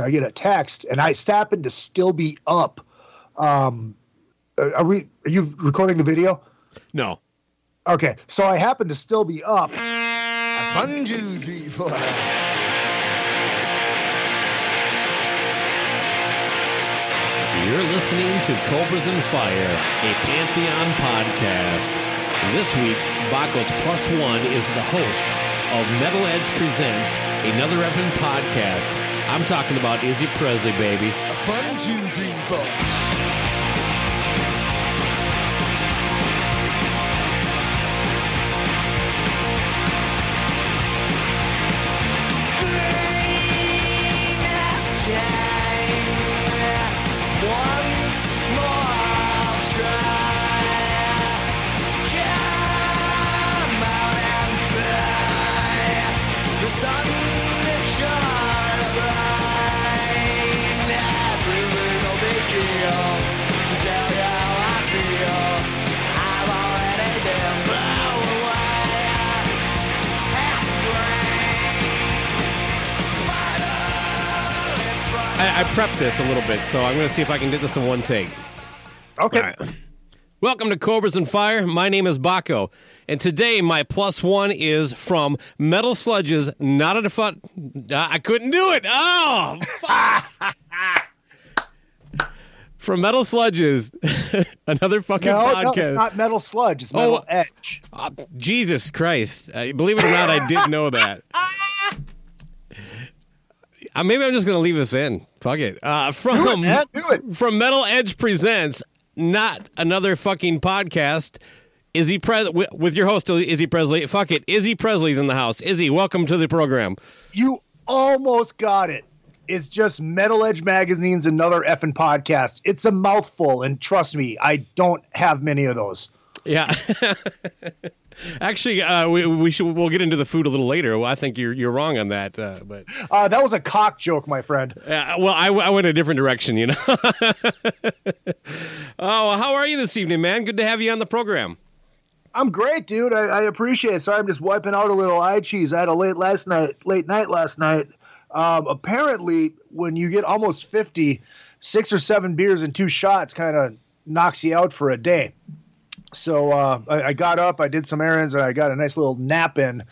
I get a text, and I happen to still be up. Um, are we? Are you recording the video? No. Okay, so I happen to still be up. One, two, three, four. You're listening to Cobras and Fire, a Pantheon podcast. This week, Baco's Plus One is the host of Metal Edge Presents, another effing podcast. I'm talking about Izzy Presley, baby. One, two, three, four. I, I prepped this a little bit, so I'm going to see if I can get this in one take. Okay. All right. Welcome to Cobras and Fire. My name is Baco, and today my plus one is from Metal Sludges. Not a fun. I couldn't do it. Oh, from Metal Sludges, another fucking No, no, podcast. it's not Metal Sludge. It's Metal Oh. Edge. Uh, Jesus Christ! Uh, believe it or not, I didn't know that. Uh, maybe I'm just going to leave this in. Fuck it. Uh, from man, do it. from Metal Edge presents not another fucking podcast. Izzy Pres with, with your host Izzy Presley. Fuck it, Izzy Presley's in the house. Izzy, welcome to the program. You almost got it. It's just Metal Edge Magazine's another effing podcast. It's a mouthful, and trust me, I don't have many of those. Yeah. Actually, uh, we, we should we'll get into the food a little later. Well, I think you're you're wrong on that, uh, but Uh, that was a cock joke, my friend. Uh, well, I, I went a different direction, you know. oh, how are you this evening, man? Good to have you on the program. I'm great, dude. I, I appreciate it. Sorry, I'm just wiping out a little eye cheese. I had a late last night, late night last night. Um, apparently, when you get almost 50, six or seven beers and two shots kind of knocks you out for a day. So uh, I, I got up, I did some errands, and I got a nice little nap in,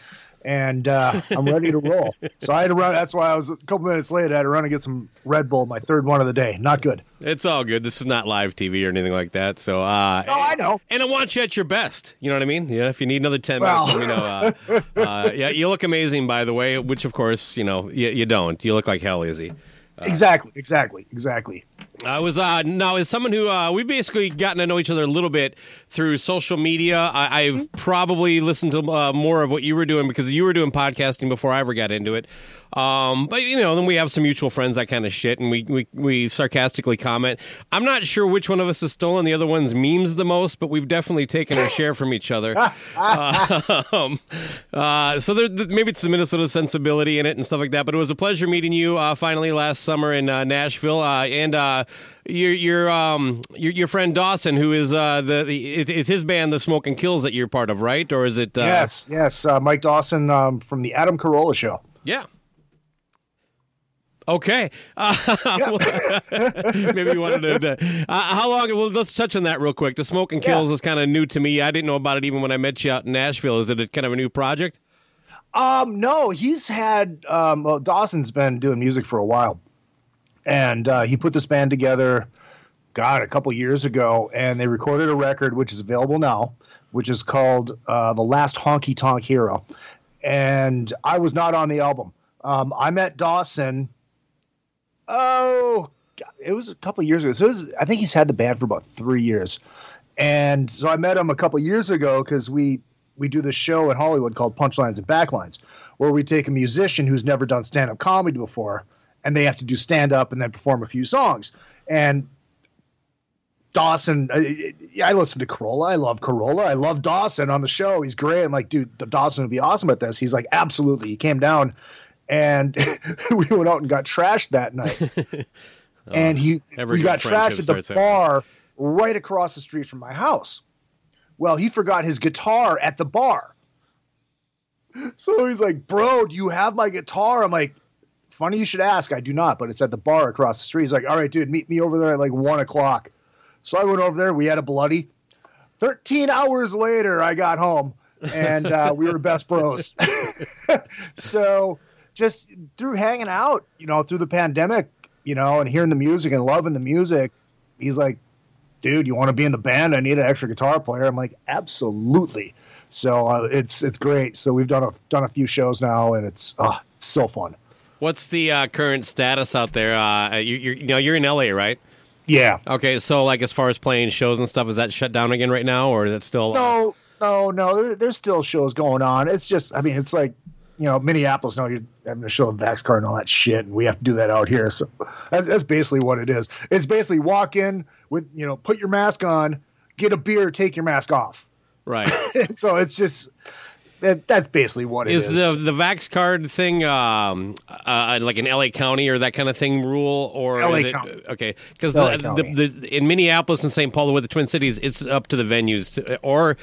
and uh, I'm ready to roll. So I had to run. That's why I was a couple minutes late. I had to run and get some Red Bull, my third one of the day. Not good. It's all good. This is not live TV or anything like that. So, uh, Oh, I know. and I want you at your best. You know what I mean? Yeah. If you need another ten Well. minutes, let me know. Uh, uh, yeah, you look amazing, by the way. Which, of course, you know you, you don't. You look like hell, Izzy. exactly, exactly, exactly. I was uh now as someone who uh we basically gotten to know each other a little bit through social media. I, I've probably listened to uh, more of what you were doing because you were doing podcasting before I ever got into it. Um, but you know, then we have some mutual friends that kind of shit, and we, we we sarcastically comment. I'm not sure which one of us has stolen the other one's memes the most, but we've definitely taken our share from each other. um, uh, so there, maybe it's the Minnesota sensibility in it and stuff like that. But it was a pleasure meeting you uh, finally last summer in uh, Nashville, uh, and uh, your your um your, your friend Dawson, who is uh, the, the it, it's his band, the Smoke and Kills, that you're part of, right? Or is it? Uh, yes, yes. Uh, Mike Dawson um, from the Adam Carolla Show. Yeah. Okay. Uh, maybe you wanted to. Uh, how long? Well, let's touch on that real quick. The Smoke and Kills Yeah. is kind of new to me. I didn't know about it even when I met you out in Nashville. Is it a, kind of a new project? Um, no, he's had um, well, Dawson's been doing music for a while, and uh, he put this band together. God, a couple years ago, and they recorded a record which is available now, which is called uh, "The Last Honky Tonk Hero," and I was not on the album. Um, I met Dawson. Oh, God, it was a couple years ago. So was, I think he's had the band for about three years, and so I met him a couple years ago because we we do this show in Hollywood called Punchlines and Backlines, where we take a musician who's never done stand up comedy before, and they have to do stand up and then perform a few songs. And Dawson, I listen to Carolla. I love Carolla. I love Dawson on the show. He's great. I'm like, dude, Dawson would be awesome at this. He's like, absolutely. He came down, and we went out and got trashed that night. and he we got trashed at the starts that way. bar right across the street from my house. Well, he forgot his guitar at the bar. So he's like, "Bro, do you have my guitar?" I'm like, funny you should ask. I do not, but it's at the bar across the street. He's like, all right, dude, meet me over there at like one o'clock. So I went over there. We had a bloody. 13 hours later, I got home and uh, we were best bros. so just through hanging out, you know, through the pandemic, you know, and hearing the music and loving the music, he's like, dude, you want to be in the band? I need an extra guitar player. I'm like, absolutely. So uh, it's it's great. So we've done a done a few shows now, and it's uh, it's so fun. What's the uh, current status out there? Uh, you, you're, you know, you're in LA, right? Yeah. Okay, so like as far as playing shows and stuff, is that shut down again right now, or is it still? uh, No, no, no. There, there's still shows going on. It's just, I mean, it's like, you know, Minneapolis. No, you're having to show the Vax card and all that shit, and we have to do that out here. So that's, that's basically what it is. It's basically walk in with, you know, put your mask on, get a beer, take your mask off. right? so it's just that, that's basically what it is. Is the the Vax card thing um, uh, like an LA County or that kind of thing rule, or LA is it County. okay? Because the, the, the in Minneapolis and St. Paul with the Twin Cities, it's up to the venues, to, or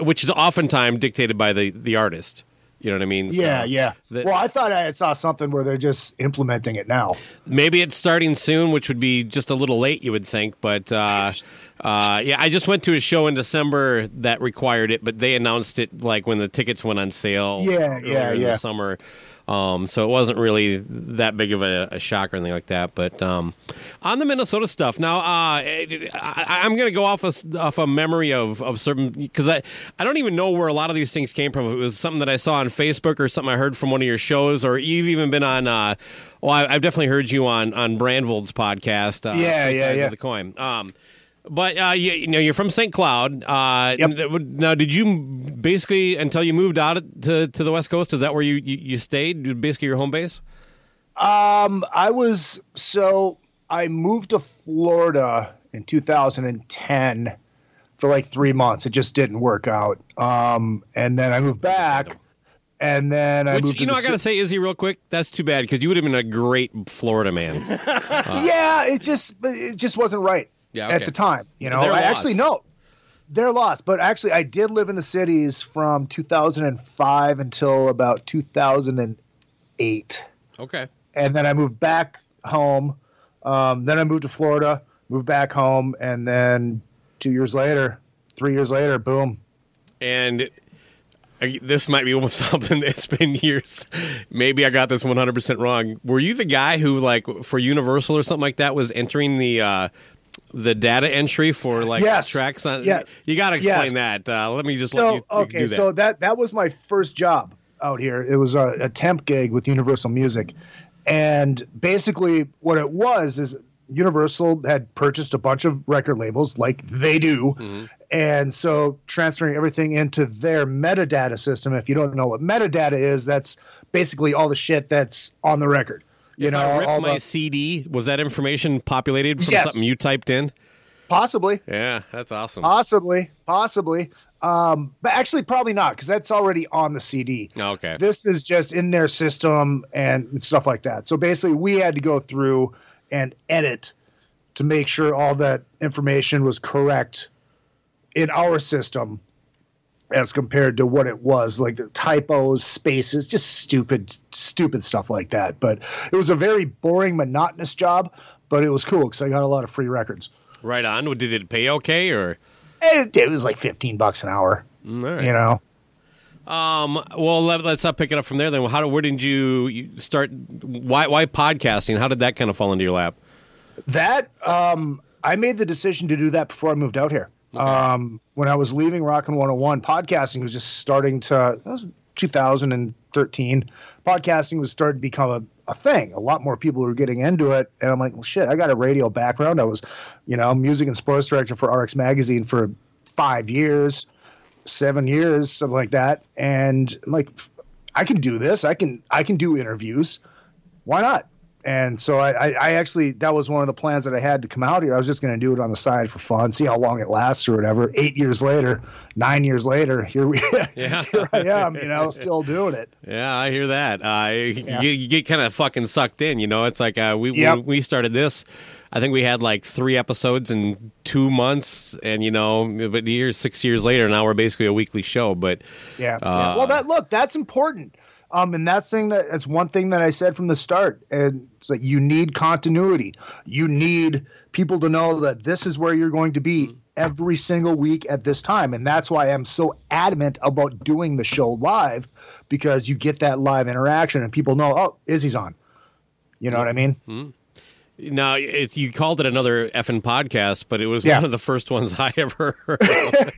which is oftentimes dictated by the the artist. You know what I mean? So yeah, yeah. well, I thought I saw something where they're just implementing it now. Maybe it's starting soon, which would be just a little late, you would think. But uh, uh, yeah, I just went to a show in December that required it, but they announced it like when the tickets went on sale. Yeah, yeah, in yeah. the summer. Um, so it wasn't really that big of a, a shock or anything like that. But um, on the Minnesota stuff, now uh, I, I'm going to go off a, off a memory of, of certain because I, I don't even know where a lot of these things came from. If it was something that I saw on Facebook or something I heard from one of your shows, or you've even been on. Uh, well, I, I've definitely heard you on on Brandvold's podcast. Uh, Yeah, yeah, yeah. Of the coin. Um, but uh, you, you know, you're from St. Cloud. Uh, Yep. Now, did you basically until you moved out to to the West Coast? Is that where you you, you stayed? Basically, your home base. Um, I was so I moved to Florida in 2010 for like three months. It just didn't work out. Um, and then I moved back, and then I Which moved. you know, I gotta say, Izzy, real quick. That's too bad because you would have been a great Florida man. yeah, it just it just wasn't right Yeah, at the time. You know, I actually no, they're lost. But actually, I did live in the cities from 2005 until about 2008, okay. and then I moved back home. Um, then I moved to Florida, moved back home, and then two years later, three years later, boom. And this might be almost something that's been years. Maybe I got this 100% wrong. Were you the guy who, like, for Universal or something like that, was entering the uh, the data entry for like Yes. tracks on? Yes. You got to explain Yes. that. Uh, let me just So you, you okay, do that. so that that was my first job out here. It was a, a temp gig with Universal Music, and basically what it was is Universal had purchased a bunch of record labels, like they do, Mm-hmm. and so transferring everything into their metadata system. If you don't know what metadata is, that's basically all the shit that's on the record. You if know, I ripped all my the, CD, was that information populated from Yes. something you typed in? possibly. Yeah, that's awesome. Possibly, possibly. Um, but actually, probably not because that's already on the CD. okay. This is just in their system and stuff like that. So basically, we had to go through and edit to make sure all that information was correct in our system as compared to what it was like the typos spaces just stupid stupid stuff like that but it was a very boring monotonous job but it was cool because i got a lot of free records right on. Did it pay okay or? it, it was like 15 bucks an hour Mm, right. you know Um, well, let, let's uh, pick it up from there. Then, how? Where did you you start? Why? Why podcasting? How did that kind of fall into your lap? That um, I made the decision to do that before I moved out here. Um, when I was leaving Rockin' 101, podcasting was just starting to. That was 2013. Podcasting was starting to become a, a thing. A lot more people were getting into it, and I'm like, well, shit. I got a radio background. I was, you know, music and sports director for RX Magazine for five years, seven years, something like that. And I'm like, I can do this. I can I can do interviews. Why not? And so I, I, actually that was one of the plans that I had to come out here. I was just going to do it on the side for fun, see how long it lasts or whatever. Eight years later, nine years later, here we Yeah. here I am. You know, still doing it. Yeah, I hear that. Uh, you, you get kind of fucking sucked in. You know, it's like uh, we Yep. when we started this. I think we had like three episodes in two months, and you know, but years six years later, now we're basically a weekly show. But Yeah. Uh, yeah. Well, that look that's important. Um, and that's thing that that's one thing that I said from the start. And it's like you need continuity. You need people to know that this is where you're going to be every single week at this time. And that's why I'm so adamant about doing the show live because you get that live interaction and people know, oh, Izzy's on. You know what I mean? Now, it, you called it another effing podcast, but it was Yeah. one of the first ones I ever heard. well,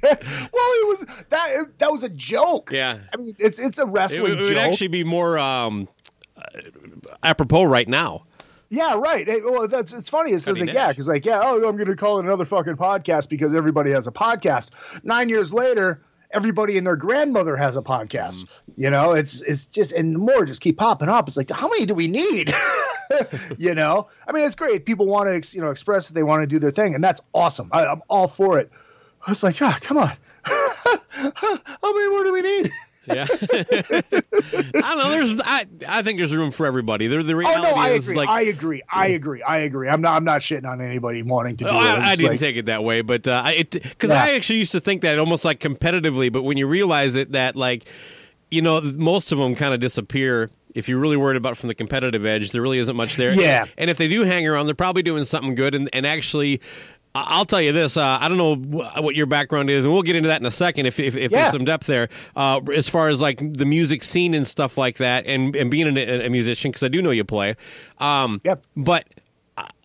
it was that that was a joke. Yeah. I mean, it's it's a wrestling would- it would actually be more um, uh, apropos right now. Yeah, right. Hey, well, that's it's funny. It's like, yeah, because like yeah, oh, I'm going to call it another fucking podcast because everybody has a podcast. Nine years later, everybody and their grandmother has a podcast. You know, it's it's just and more just keep popping up. It's like how many do we need? you know, I mean, it's great. People want to ex, you know express that they want to do their thing, and that's awesome. I, I'm all for it. I was like, ah, come on. how many more do we need? Yeah, I don't know. There's, I, I think there's room for everybody. The, the Oh reality no, I is agree. like, I agree. I agree. I agree. I'm not. I'm not shitting on anybody wanting to do Oh, it. I, I'm I didn't like- take it that way, but uh, I because Yeah. I actually used to think that almost like competitively, but when you realize it, that like you know most of them kind of disappear. If you're really worried about from the competitive edge, there really isn't much there. Yeah. and if they do hang around, they're probably doing something good. And, and actually, I'll tell you this: uh, I don't know what your background is, and we'll get into that in a second if if, if Yeah. there's some depth there. Uh, as far as like the music scene and stuff like that, and and being a, a musician, because I do know you play. Um, Yep. but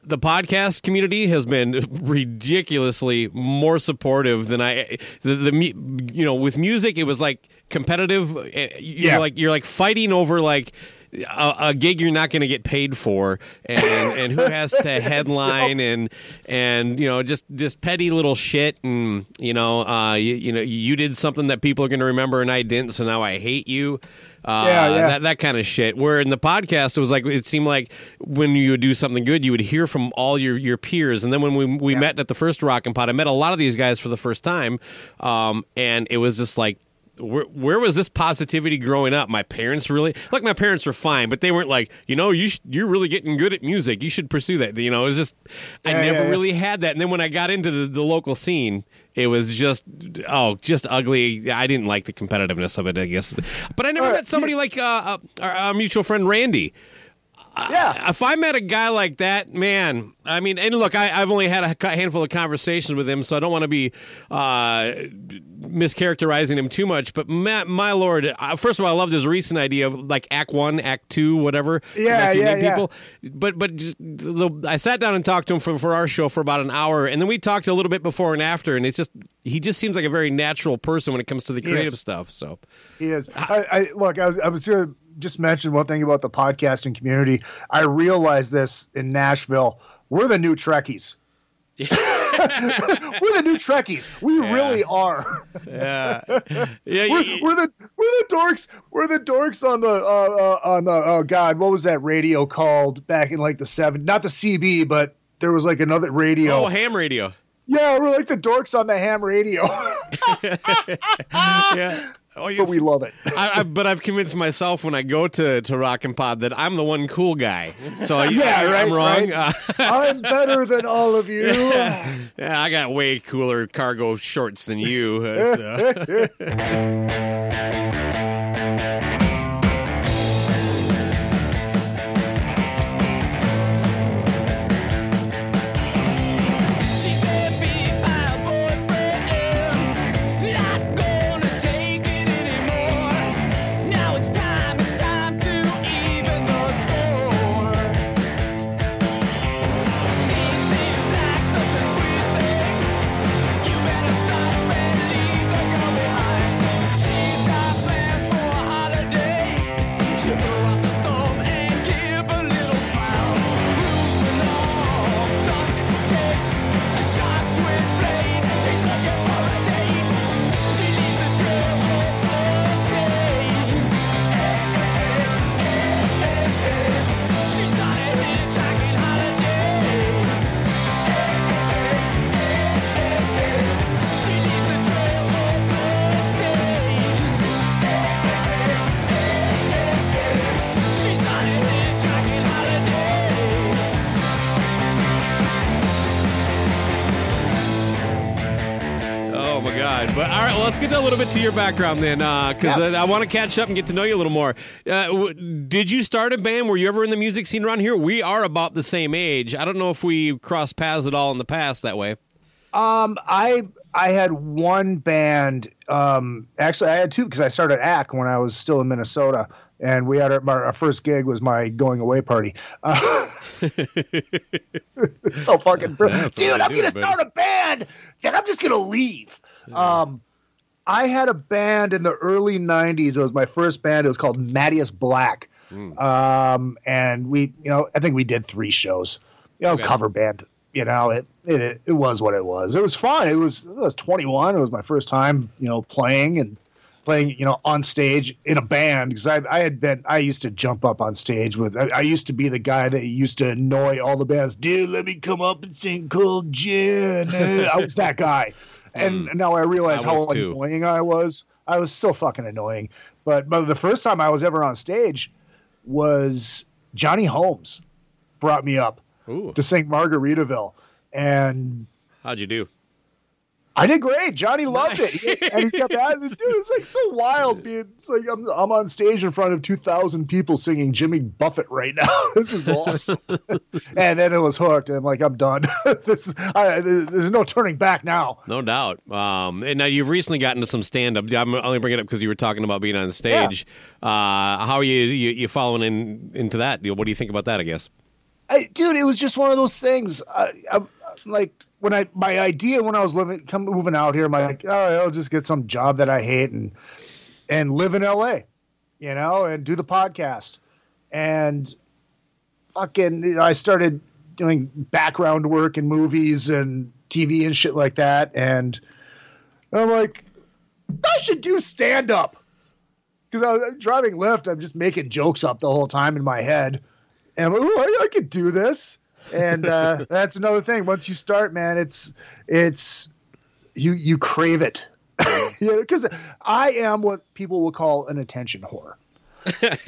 the podcast community has been ridiculously more supportive than I the, the you know with music it was like competitive. Uh, you're Yeah. like you're like fighting over like a, a gig you're not going to get paid for and and who has to headline and and you know just just petty little shit and you know uh you, you know you did something that people are going to remember and I didn't so now I hate you uh, Yeah, yeah. That, that kind of shit. Where in the podcast, it was like it seemed like when you would do something good, you would hear from all your, your peers. And then when we we met at the first Rock and Pod, I met a lot of these guys for the first time, um, and it was just like. Where, where was this positivity growing up? My parents really like my parents were fine, but they weren't like you know you sh- you're really getting good at music. You should pursue that. You know, it was just I Yeah, never yeah, yeah. really had that. And then when I got into the, the local scene, it was just oh, just ugly. I didn't like the competitiveness of it. I guess, but I never right, met somebody like uh, uh, our, our mutual friend Randy. Yeah. If I met a guy like that, man, I mean, and look, I, I've only had a handful of conversations with him, so I don't want to be uh, mischaracterizing him too much. But my, my lord, uh, first of all, I loved his recent idea of like Act One, Act Two, whatever. Yeah, yeah, yeah. people. But but just the, I sat down and talked to him for for our show for about an hour, and then we talked a little bit before and after, and it's just he just seems like a very natural person when it comes to the creative stuff. So He is. I, I look. I was. I was to just mention one thing about the podcasting community. I realized this in Nashville. We're the new Trekkies. we're the new Trekkies. We Yeah. really are. yeah, yeah, We're, we're the we're the dorks. We're the dorks on the uh, uh, on the oh god, what was that radio called back in like the seven? Not the CB, but there was like another radio. oh ham radio. yeah, we're like the dorks on the ham radio, Yeah. Oh, but we love it. I, I, but I've convinced myself when I go to, to Rock and Pod that I'm the one cool guy. So Yeah, I, right, I'm wrong. right. Uh, I'm better than all of you. yeah, I got way cooler cargo shorts than you. uh, so. little bit to your background then, because Yeah. I, I want to catch up and get to know you a little more. Uh, w- did you start a band? Were you ever in the music scene around here? We are about the same age. I don't know if we crossed paths at all in the past that way. Um, I I had one band. Um, actually, I had two because I started ACK when I was still in Minnesota, and we had our, our, first gig was my going away party. Uh, so fucking br- dude, I'm gonna start a band, then I'm just gonna leave. Um, I had a band in the early '90s. It was my first band. It was called Mattias Black. Hmm. Um, and we, you know, I think we did three shows. You know, Okay. cover band. You know, it, it it was what it was. It was fun. It was I was 21. It was my first time, you know, playing and playing, you know, on stage in a band because I I had been I used to jump up on stage with I, I used to be the guy that used to annoy all the bands. Dude, let me come up and sing Cold Gin. I was that guy, and mm. now I realize I how too. annoying I was. I was so fucking annoying. But but the first time I was ever on stage was Johnny Holm brought me up Ooh, to sing Margaritaville. And how'd you do? I did great. Johnny loved it. He- and he kept at this Dude, it's like so wild, dude. It's like I'm, I'm on stage in front of 2,000 people singing Jimmy Buffett right now. this is awesome. and then it was hooked. And like, I'm done. this I, There's no turning back now. No doubt. Um, and now you've recently gotten to some stand up. I'm only bringing it up because you were talking about being on stage. Uh, how are you, you you following in into that? What do you think about that? I guess. I, dude, it was just one of those things. I, I, like when I my idea when I was living, come moving out here, my like, oh, I'll just get some job that I hate and and live in L.A. You know, and do the podcast. And fucking, you know, I started doing background work in movies and TV and shit like that. And I'm like, I should do stand up because I was driving Lyft. I'm just making jokes up the whole time in my head and I'm like, "Ooh, I, I could do this. And uh, that's another thing. Once you start, man, it's it's you you crave it. you know, because I am what people will call an attention whore.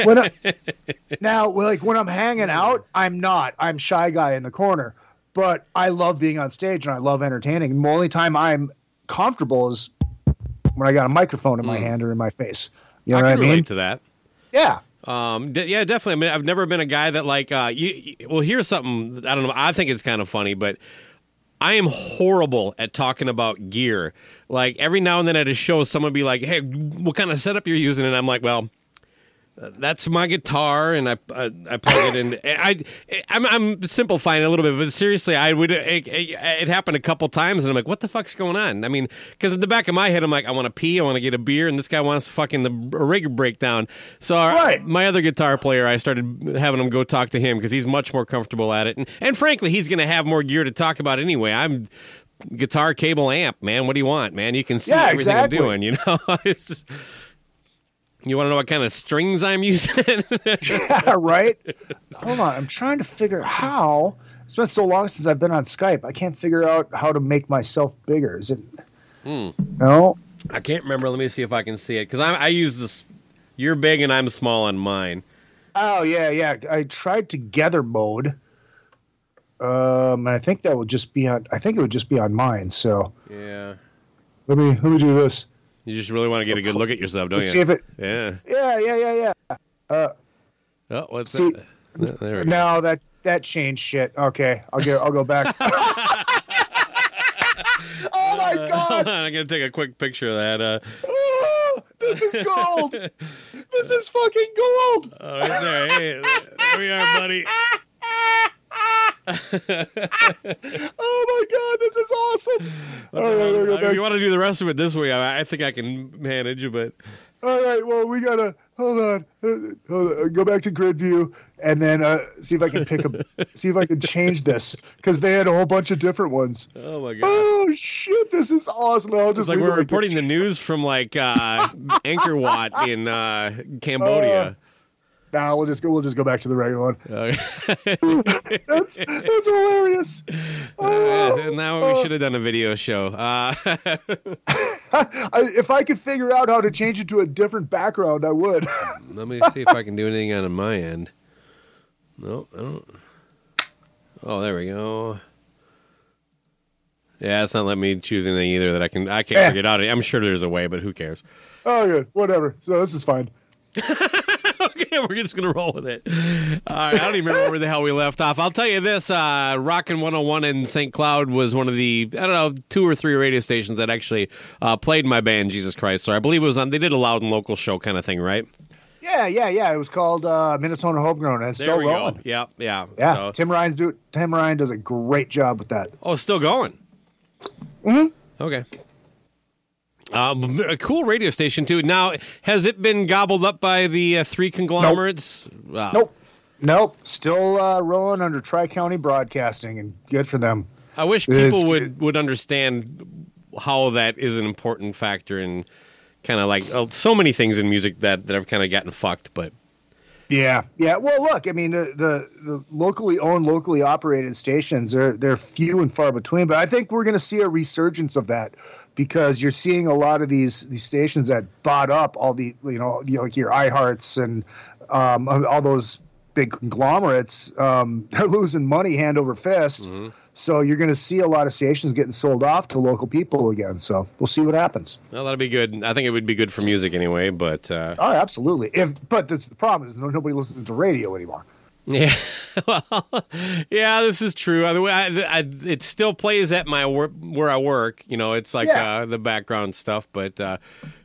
when I, now, like when I'm hanging out, I'm not. I'm shy guy in the corner, but I love being on stage and I love entertaining. The only time I'm comfortable is when I got a microphone in my hand or in my face. You know I what I mean? relate to that. Yeah. Um, yeah, definitely. I mean, I've never been a guy that like. Uh, you, you- well, here's something. I don't know. I think it's kind of funny, but I am horrible at talking about gear. Like every now and then at a show, someone would be like, "Hey, what kind of setup you're using?" And I'm like, "Well." That's my guitar, and I I, I plug it in. I I'm, I'm simplifying it a little bit, but seriously, I would. It, it, it happened a couple times, and I'm like, "What the fuck's going on?" I mean, because in the back of my head, I'm like, "I want to pee, I want to get a beer," and this guy wants fucking the rig breakdown. So our- Right. my other guitar player, I started having him go talk to him because he's much more comfortable at it, and, and frankly, he's going to have more gear to talk about anyway. I'm guitar, cable, amp, man. What do you want, man? You can see Yeah, everything exactly. I'm doing. You know, It's just- you want to know what kind of strings I'm using? Yeah, right. Hold on, I'm trying to figure how. It's been so long since I've been on Skype. I can't figure out how to make myself bigger. Is it? Hmm. No. I can't remember. Let me see if I can see it because I, I use this. You're big and I'm small on mine. Oh yeah, yeah. I tried together mode. Um, I think that would just be on. I think it would just be on mine. So Yeah, let me let me do this. You just really want to get a good look at yourself, don't you? it. yeah. Yeah, yeah, yeah, yeah. Oh, what's See- that? There we go. No, that that changed shit. Okay, I'll get. I'll go back. oh my Hold god! on, I'm gonna take a quick picture of that. Uh, Oh, this is gold. this is fucking gold. oh, right there. Hey, there we are, buddy. Oh my god, this is awesome. All right, I'll go if back. you want to do the rest of it this way, I, I think I can manage. But All right, well, we gotta hold on. Uh, hold on. Go back to grid view and then uh, see if I can pick a see if I can change this because they had a whole bunch of different ones. oh my god. Oh shit, this is awesome. I'll just It's like we're reporting the news from like uh, Angkor Wat in uh, Cambodia. Nah, we'll just go. We'll just go back to the regular one. Uh, That's that's hilarious. Oh, and now we should have done a video show. Uh, I, if I could figure out how to change it to a different background, I would. let me see if I can do anything on my end. No, I don't. Oh, there we go. Yeah, it's not letting me choose anything either that I can. I can't Yeah. figure it out. I'm sure there's a way, but who cares? Oh, good. Whatever. So this is fine. we're just gonna roll with it. All right, I don't even remember where the hell we left off. I'll tell you this: uh, Rockin' 101 in St. Cloud was one of the I don't know two or three radio stations that actually uh, played my band Jesus Chrysler. So I believe it was on. They did a loud and local show kind of thing, right? Yeah, yeah, yeah. It was called uh, Minnesota Homegrown, and it's There still we rolling. go. Yeah, yeah, Yeah, So- Tim Ryan's do Tim Ryan does a great job with that. oh, it's still going. Mhm. Okay. Um, a cool radio station too. Now, has it been gobbled up by the uh, three conglomerates? Wow. Nope, nope. Still uh, rolling under Tri County Broadcasting, and good for them. I wish It's people good. would would understand how that is an important factor in kind of like oh, so many things in music that that have kind of gotten fucked. But Yeah, yeah. Well, look, I mean, the, the the locally owned, locally operated stations they're they're few and far between. But I think we're going to see a resurgence of that because you're seeing a lot of these these stations that bought up all the you know like your iHearts and um, all those big conglomerates. Um, they're losing money hand over fist. So you're going to see a lot of stations getting sold off to local people again. So we'll see what happens. well, that'd be good. I think it would be good for music anyway. But uh, Oh, absolutely. If but this, the problem is nobody listens to radio anymore. Yeah, well, yeah, this is true. I, I, I, it still plays at my work where I work. You know, it's like Yeah. uh, the background stuff, but uh,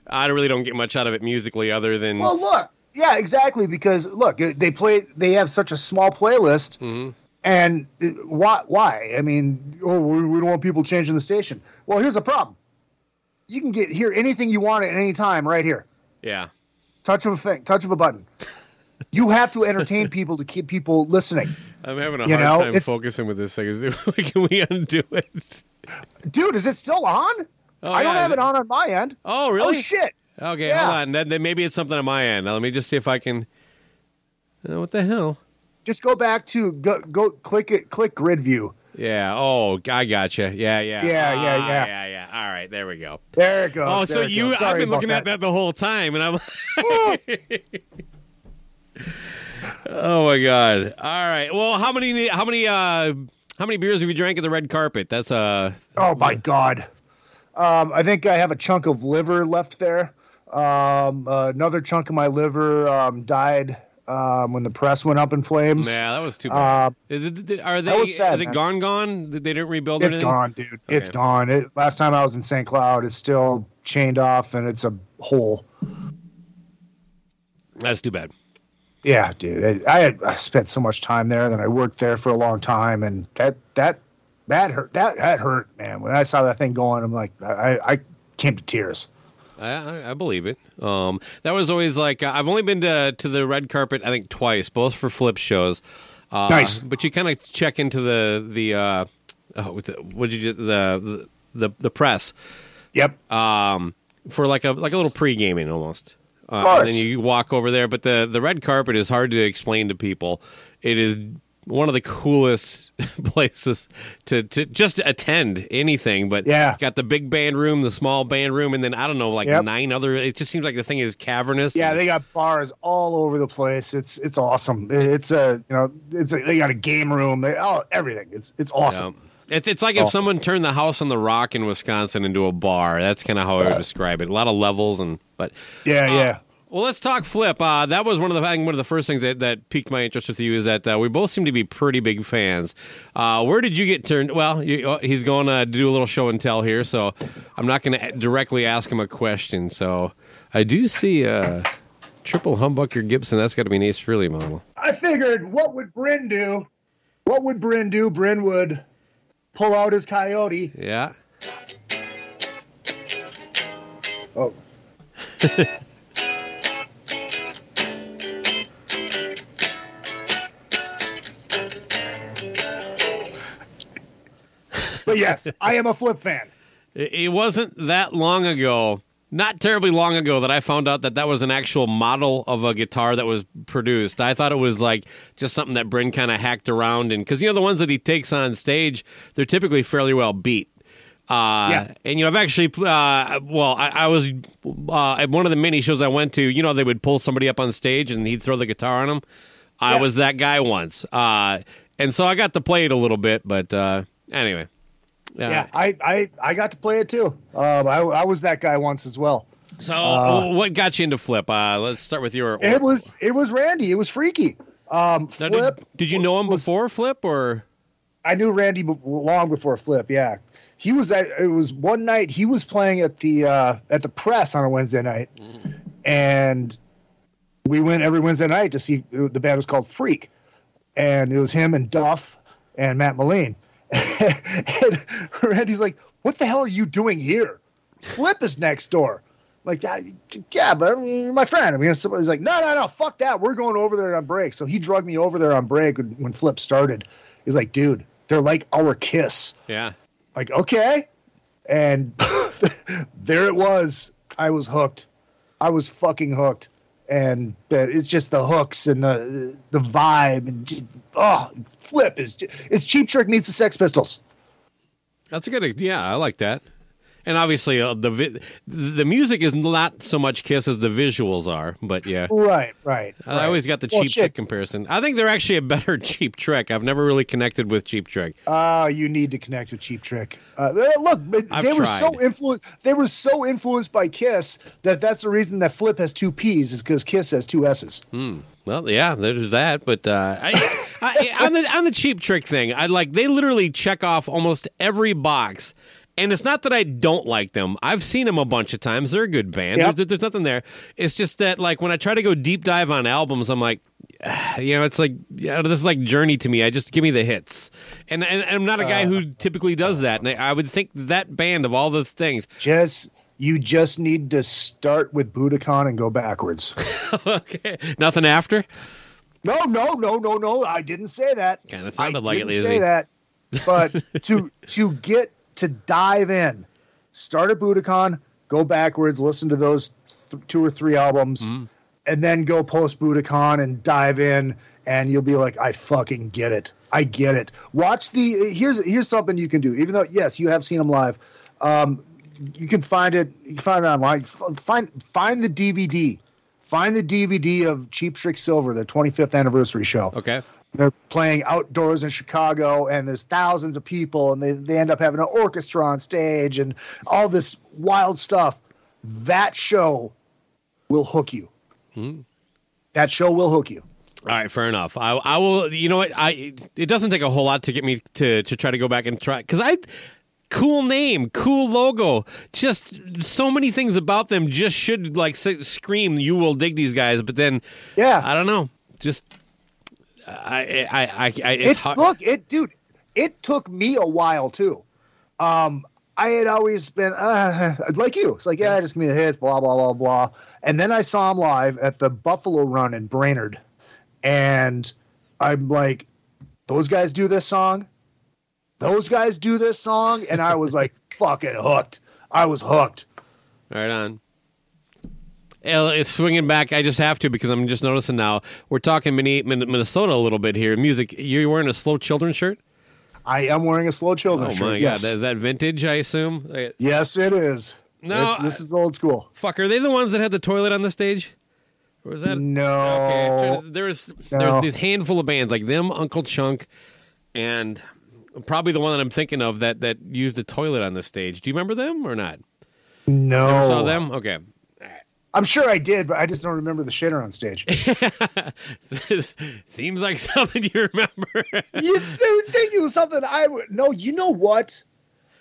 I really don't get much out of it musically, other than Well, look, yeah, exactly. Because look, they play. They have such a small playlist, Mhm. and uh, why? Why? I mean, oh, we, we don't want people changing the station. Well, here's the problem. You can get hear anything you want at any time right here. yeah. Touch of a thing, touch of a button. You have to entertain people to keep people listening, I'm having a You hard know, time it's- focusing with this thing. Is- Can we undo it? dude. Is it still on? Oh, I don't have it on on my end. Oh, really? Oh shit! Okay, Yeah. hold on. Then, then maybe it's something on my end. Now, let me just see if I can. Uh, what the hell? Just go back to go, go click it, click grid view. Yeah. Oh, I gotcha. Yeah, yeah. Yeah, yeah, Ah, yeah. yeah, yeah. All right, there we go. There it goes. Oh, so there you? I've been looking at that the whole time, and I'm. oh my god! All right. Well, how many? How many? uh How many beers have you drank at the red carpet? That's uh. Oh my god. Um, I think I have a chunk of liver left there. Um, uh, another chunk of my liver um, died um, when the press went up in flames. Yeah, that was too bad. Uh, Is it- Are they? sad, is it man. gone? Gone? They didn't rebuild it. it's gone, dude. It's gone. It, last time I was in St. Cloud, it's still chained off and it's a hole. That's too bad. Yeah, dude. I, I had I spent so much time there, then I worked there for a long time, and that that that hurt. That that hurt, man. When I saw that thing going, I'm like, I I came to tears. I, I, believe it. Um, that was always like uh, I've only been to to the red carpet I think twice, both for flipp shows. Uh, Nice. but you kind of check into the the uh, oh, with the, what did you the, the the press Yep. um, for like a like a little pre gaming almost. Uh, and then you walk over there, but the the red carpet is hard to explain to people. It is one of the coolest places to, to just attend anything. But Yeah. got the big band room, the small band room, and then I don't know, like Yep. nine other. It just seems like the thing is cavernous. Yeah, and- they got bars all over the place. It's it's awesome. It's a you know it's a, they got a game room. They, oh, everything. It's it's awesome. Yeah. It's it's like if Oh. someone turned the house on the rock in Wisconsin into a bar. That's kind of how I would describe it. A lot of levels and but Yeah, Uh, yeah. Well, let's talk flipp. Uh, that was one of the I think one of the first things that, that piqued my interest with you is that uh, we both seem to be pretty big fans. Uh, where did you get turned? Well, you, oh, he's going to do a little show and tell here, so I'm not going to directly ask him a question. So I do see a triple humbucker Gibson. That's got to be an Ace Frehley model. I figured, what would Brynn do? What would Brynn do? Brynn would pull out his coyote. Yeah. Oh, but yes, I am a flipp fan. It, wasn't that long ago, not terribly long ago, that I found out that that was an actual model of a guitar that was produced. I thought it was like just something that Brynn kind of hacked around and because you know the ones that he takes on stage, they're typically fairly well beat. Uh, Yeah. And you know, I've actually, uh, well, I, I was uh, at one of the mini shows I went to. You know, they would pull somebody up on stage and he'd throw the guitar on them. I Yeah. was that guy once, uh, and so I got to play it a little bit. But uh, anyway, yeah, I, I I got to play it too. Um, I I was that guy once as well. So, what got you into Flipp? Uh, let's start with your. It was it was Randy. It was freaky. Um, Now, Flipp. did, did you know him was- before Flipp or? I knew Randy long before Flipp. Yeah, he was at. It was one night he was playing at the uh, at the press on a Wednesday night, and we went every Wednesday night to see the band was called Freak, and it was him and Duff and Matt Moline. And Randy's like, "What the hell are you doing here? Flipp is next door." Like, "Ah, yeah, but my friend. I mean, somebody's like, no, no, no, fuck that. We're going over there on break. So he drugged me over there on break when, when Flipp started. He's like, dude, they're like our kiss. Yeah. Like, okay. And there it was. I was hooked. I was fucking hooked. And it's just the hooks and the the vibe and oh, Flipp is is Cheap Trick meets the Sex Pistols. That's a good. Yeah, I like that. And obviously, uh, the vi- the music is not so much Kiss as the visuals are. But yeah, Right, right. I always got the Well, Cheap shit. Trick comparison. I think they're actually a better Cheap Trick. I've never really connected with Cheap Trick. Uh, you need to connect with Cheap Trick. Uh, look, but I've they were so influenced. They were so influenced by Kiss that that's the reason that Flipp has two P's is because Kiss has two S's. Well, yeah, there's that. But uh, I, I, on the on the Cheap Trick thing, I like they literally check off almost every box. And it's not that I don't like them. I've seen them a bunch of times. They're a good band. Yep. There's, there's nothing there. It's just that, like, when I try to go deep dive on albums, I'm like, you know, it's like, yeah, this is like Journey to me. I just give me the hits, and and, and I'm not a guy Uh. who typically does that. And I, I would think that band of all the things, Just you just need to start with Budokan and go backwards. okay, nothing after. no, no, no, no, no. I didn't say that. Kinda sounded I like it, didn't Lizzie. say that. But to to get to dive in, start at Budokan, go backwards, listen to those th- two or three albums, Mm. and then go post Budokan and dive in, and you'll be like, I fucking get it. I get it. Watch the here's here's something you can do. Even though yes, you have seen them live, um, you can find it. You can find it online. F- Find find the DVD. Find the DVD of Cheap Trick Silver, their 25th anniversary show Okay, they're playing outdoors in Chicago and there's thousands of people and they, they end up having an orchestra on stage and all this wild stuff. That show will hook you. Hmm. That show will hook you. all right, fair enough. I, I will. You know what? I it doesn't take a whole lot to get me to to try to go back and try because I. Cool name, cool logo. Just so many things about them just should like scream, "You will dig these guys." But then, Yeah. I don't know. Just I, I, I, I it's It's look, it dude, it took me a while too. Um, I had always been uh, like you. It's like, yeah, just give me the hits, blah blah blah blah. And then I saw him live at the Buffalo Run in Brainerd, and I'm like, those guys do this song. Those guys do this song, and I was like, fucking hooked. I was hooked. Right on. It's swinging back. I just have to because I'm just noticing now. We're talking Minne- Minnesota a little bit here. Music. You're wearing a slow children shirt. I am wearing a slow children Oh shirt. my yes. god, is that vintage? I assume. Yes, it is. No, It's- this is old school. Fuck, are they the ones that had the toilet on the stage? Or was that No. Okay, to- there's No. there's this handful of bands like them, Uncle Chunk, and probably the one that I'm thinking of that that used the toilet on the stage. Do you remember them or not? No. Never saw them. Okay. I'm sure I did, but I just don't remember the shitter on stage. Seems like something you remember. you, think it was something I would? No, you know what?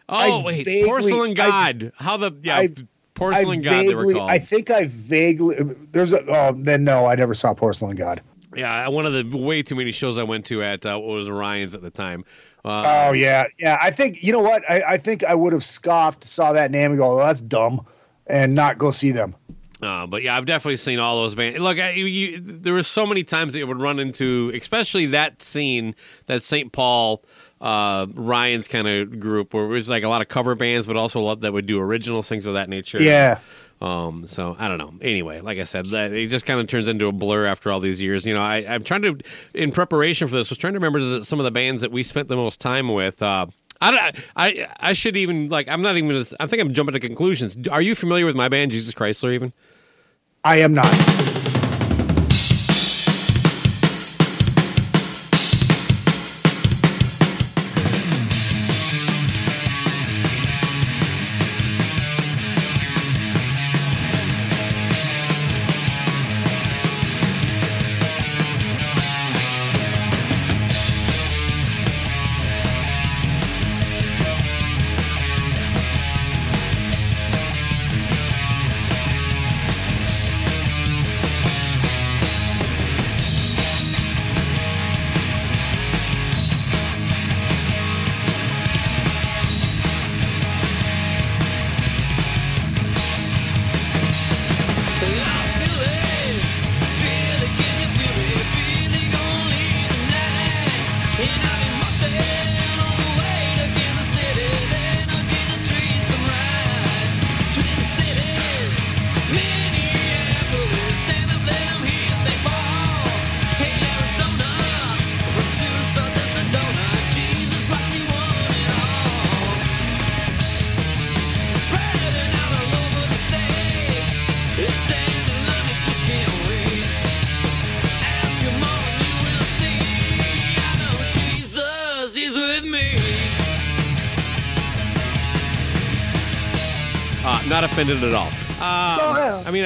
Oh I wait, vaguely- Porcelain I- God. How the yeah, I- Porcelain I God they were called. I think I vaguely. There's a. Oh, then no, I never saw Porcelain God. yeah, one of the way too many shows I went to at uh, what was Orion's at the time. Uh, Oh yeah, yeah. I think you know what? I, I think I would have scoffed, saw that name, and go, oh, "That's dumb," and not go see them. Uh, but yeah, I've definitely seen all those bands. Look, I, you, there were so many times that you would run into, especially that scene, that St. Paul uh, Ryan's kind of group, where it was like a lot of cover bands, but also a lot that would do originals, things of that nature. Yeah, Um. So I don't know. Anyway, like I said, that, it just kind of turns into a blur after all these years. You know, I, I'm trying to, in preparation for this, was trying to remember some of the bands that we spent the most time with. Uh, I don't. I I should even like. I'm not even. Gonna, I think I'm jumping to conclusions. Are you familiar with my band, Jesus Chrysler? Even. I am not.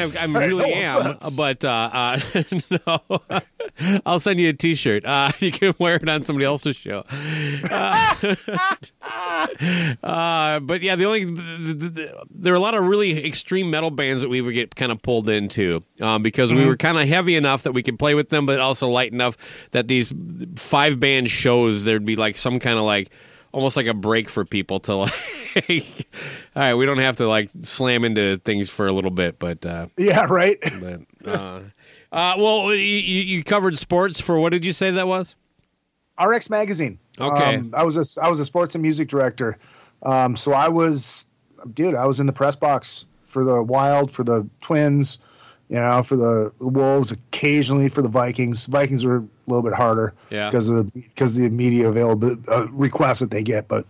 Mean, I, Hey, really am, but uh, uh, no. I'll send you a T-shirt. Uh, you can wear it on somebody else's show. Uh, uh, but yeah, the only the, the, the, there are a lot of really extreme metal bands that we would get kind of pulled into um, because Mm-hmm. we were kind of heavy enough that we could play with them, but also light enough that these five band shows there'd be like some kind of like almost like a break for people to like all right we don't have to like slam into things for a little bit but uh Yeah, right. but uh uh well you, you covered sports for what did you say that was RX Magazine. Okay. Um, I was a I was a sports and music director. Um, so I was, dude, I was in the press box for the Wild, for the Twins, you know, for the Wolves, occasionally for the Vikings. Vikings were a little bit harder Yeah. because of the because of the media available uh, requests that they get. But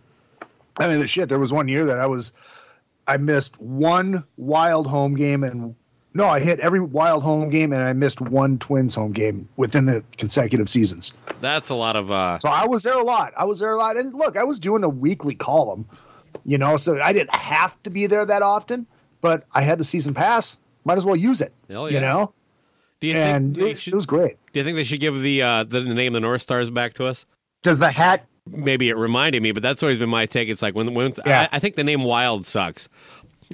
I mean, the shit. There was one year that I was, I missed one Wild home game and. No, I hit every wild home game and I missed one Twins home game within the consecutive seasons. that's a lot of uh So I was there a lot. I was there a lot. And look, I was doing a weekly column, you know, so I didn't have to be there that often, but I had the season pass. Might as well use it. Hell You know? do you And think it, should, it was great. do you think they should give the uh the, the name of the north stars back to us Does the hat maybe it reminded me but that's always been my take it's like when when Yeah. I, I think the name wild sucks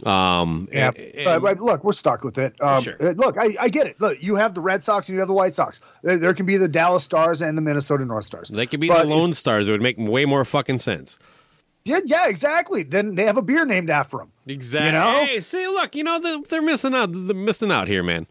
um Yeah, and- but, but look, we're stuck with it. Um, Sure. uh, Look, I, I get it. Look, you have the Red Sox and you have the White Sox. There, there can be the Dallas Stars and the Minnesota North Stars. they could be But the lone stars it would make way more fucking sense Yeah, yeah, exactly. Then they have a beer named after them. exactly You know? hey see look you know they're, missing out they're missing out here man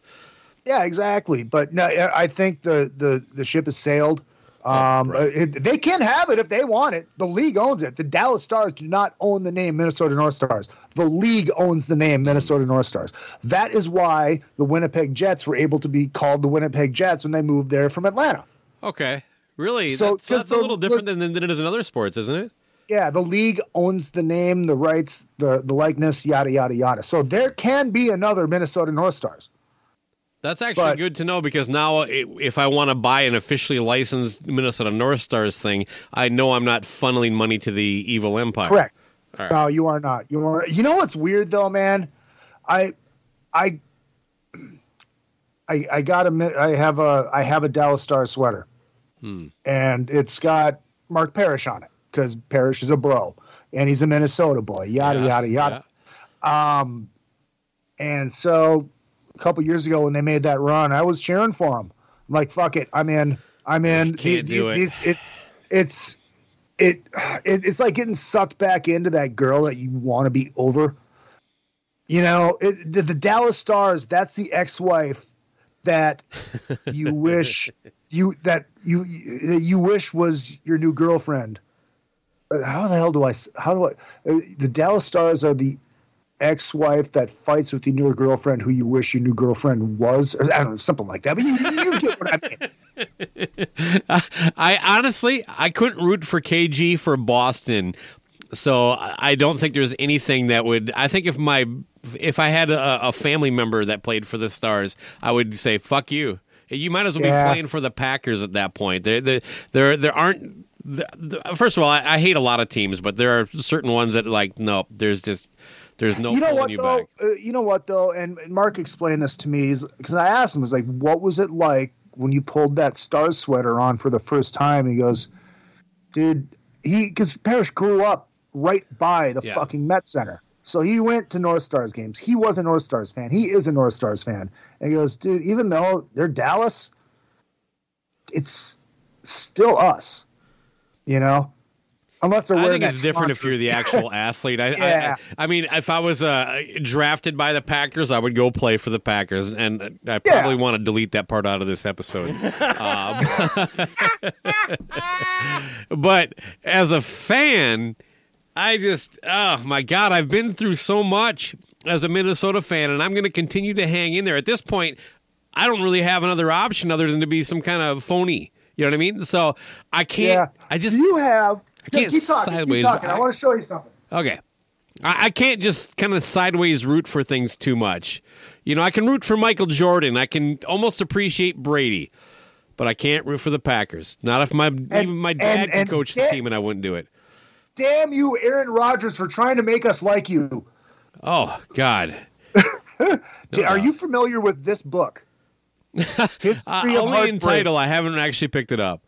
Yeah, exactly. But no, I think the the the ship has sailed. Um, right. uh, it, they can have it if they want it. The league owns it. The Dallas Stars do not own the name Minnesota North Stars. The league owns the name Minnesota North Stars. That is why the Winnipeg Jets were able to be called the Winnipeg Jets when they moved there from Atlanta. Okay. Really? So- that's, that's a little different than, than it is in other sports, isn't it? Yeah, the league owns the name, the rights, the the likeness, yada yada yada. So there can be another Minnesota North Stars. That's actually But- good to know because now it, if I want to buy an officially licensed Minnesota North Stars thing, I know I'm not funneling money to the evil empire. Correct. Right. No, you are not. You are. You know what's weird though, man? I, I, I, I got a. I have a. I have a Dallas Star sweater, Hmm. and it's got Mark Parrish on it because Parrish is a bro, and he's a Minnesota boy. Yada Yeah, yada yada. Um, and so a couple years ago when they made that run, I was cheering for him. I'm like, fuck it, I'm in. I'm in. You can't do it. These, it, it's it, it it's like getting sucked back into that girl that you want to be over. You know, it, the, the Dallas Stars. That's the ex-wife that you wish you that you that you wish was your new girlfriend. How the hell do I How do I? uh, The Dallas Stars are the ex-wife that fights with your new girlfriend who you wish your new girlfriend was, or I don't know, something like that. But you, you get what I mean. I honestly, I couldn't root for KG for Boston, so I I don't think there's anything that would. I think if my if I had a, a family member that played for the Stars, I would say fuck you. You might as well Yeah. be playing for the Packers at that point. There, there, there, there aren't. The, the, first of all, I, I hate a lot of teams, but there are certain ones that like no. There's just there's no you know what you though? Uh, you know what though? And, and Mark explained this to me because I asked him, "Was like, what was it like when you pulled that Stars sweater on for the first time?" He goes, "Dude, he because Parrish grew up right by the Yeah. fucking Met Center." So he went to North Stars games. He was a North Stars fan. He is a North Stars fan. And he goes, dude, even though they're Dallas, it's still us. You know? unless they're I think it's different if you're the actual athlete. I, Yeah. I, I, mean, if I was uh, drafted by the Packers, I would go play for the Packers, and I Yeah. probably want to delete that part out of this episode. um, but as a fan, I just, oh my God, I've been through so much as a Minnesota fan, and I'm going to continue to hang in there. At this point, I don't really have another option other than to be some kind of phony. You know what I mean? So I can't. I just you have. I can't keep talking. sideways- Keep talking. I, I- want to show you something. Okay. I, I can't just kind of sideways root for things too much. You know, I can root for Michael Jordan. I can almost appreciate Brady, but I can't root for the Packers. Not if my even my dad and- and coach the team and I wouldn't do it. Damn you, Aaron Rodgers, for trying to make us like you. Oh God. D- Are you familiar with this book? History Uh, of only in Heartbreak. title. I haven't actually picked it up.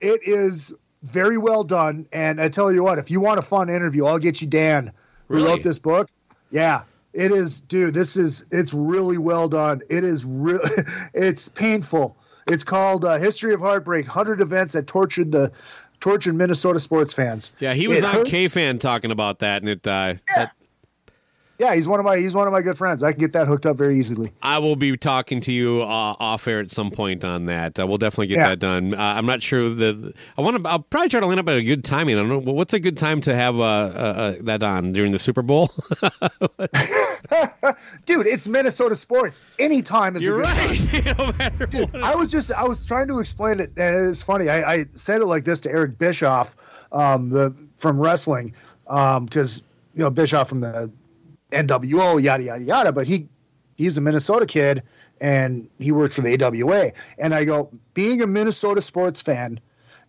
It is very well done. And I tell you what, if you want a fun interview, I'll get you Dan, who Really? wrote this book. Yeah, it is, dude. This is it's really well done. It is real. it's painful. It's called uh, "History of Heartbreak: Hundred Events That Tortured the Tortured Minnesota Sports Fans." Yeah, he was It on. K fan talking about that, and it. Uh, Yeah. that- Yeah, he's one of my he's one of my good friends. I can get that hooked up very easily. I will be talking to you uh, off air at some point on that. Uh, we'll definitely get Yeah. that done. Uh, I'm not sure the. I want to. I'll probably try to line up at a good timing. I don't know what's a good time to have uh, uh, uh, that on during the Super Bowl. Dude, it's Minnesota sports. Any time is You're a good time. right. no Dude. I was just I was trying to explain it, and it's funny. I, I said it like this to Eric Bischoff, um, the from wrestling, because you know Bischoff from the NWO, yada yada yada. But he he's a Minnesota kid, and he worked for the AWA. And I go, being a Minnesota sports fan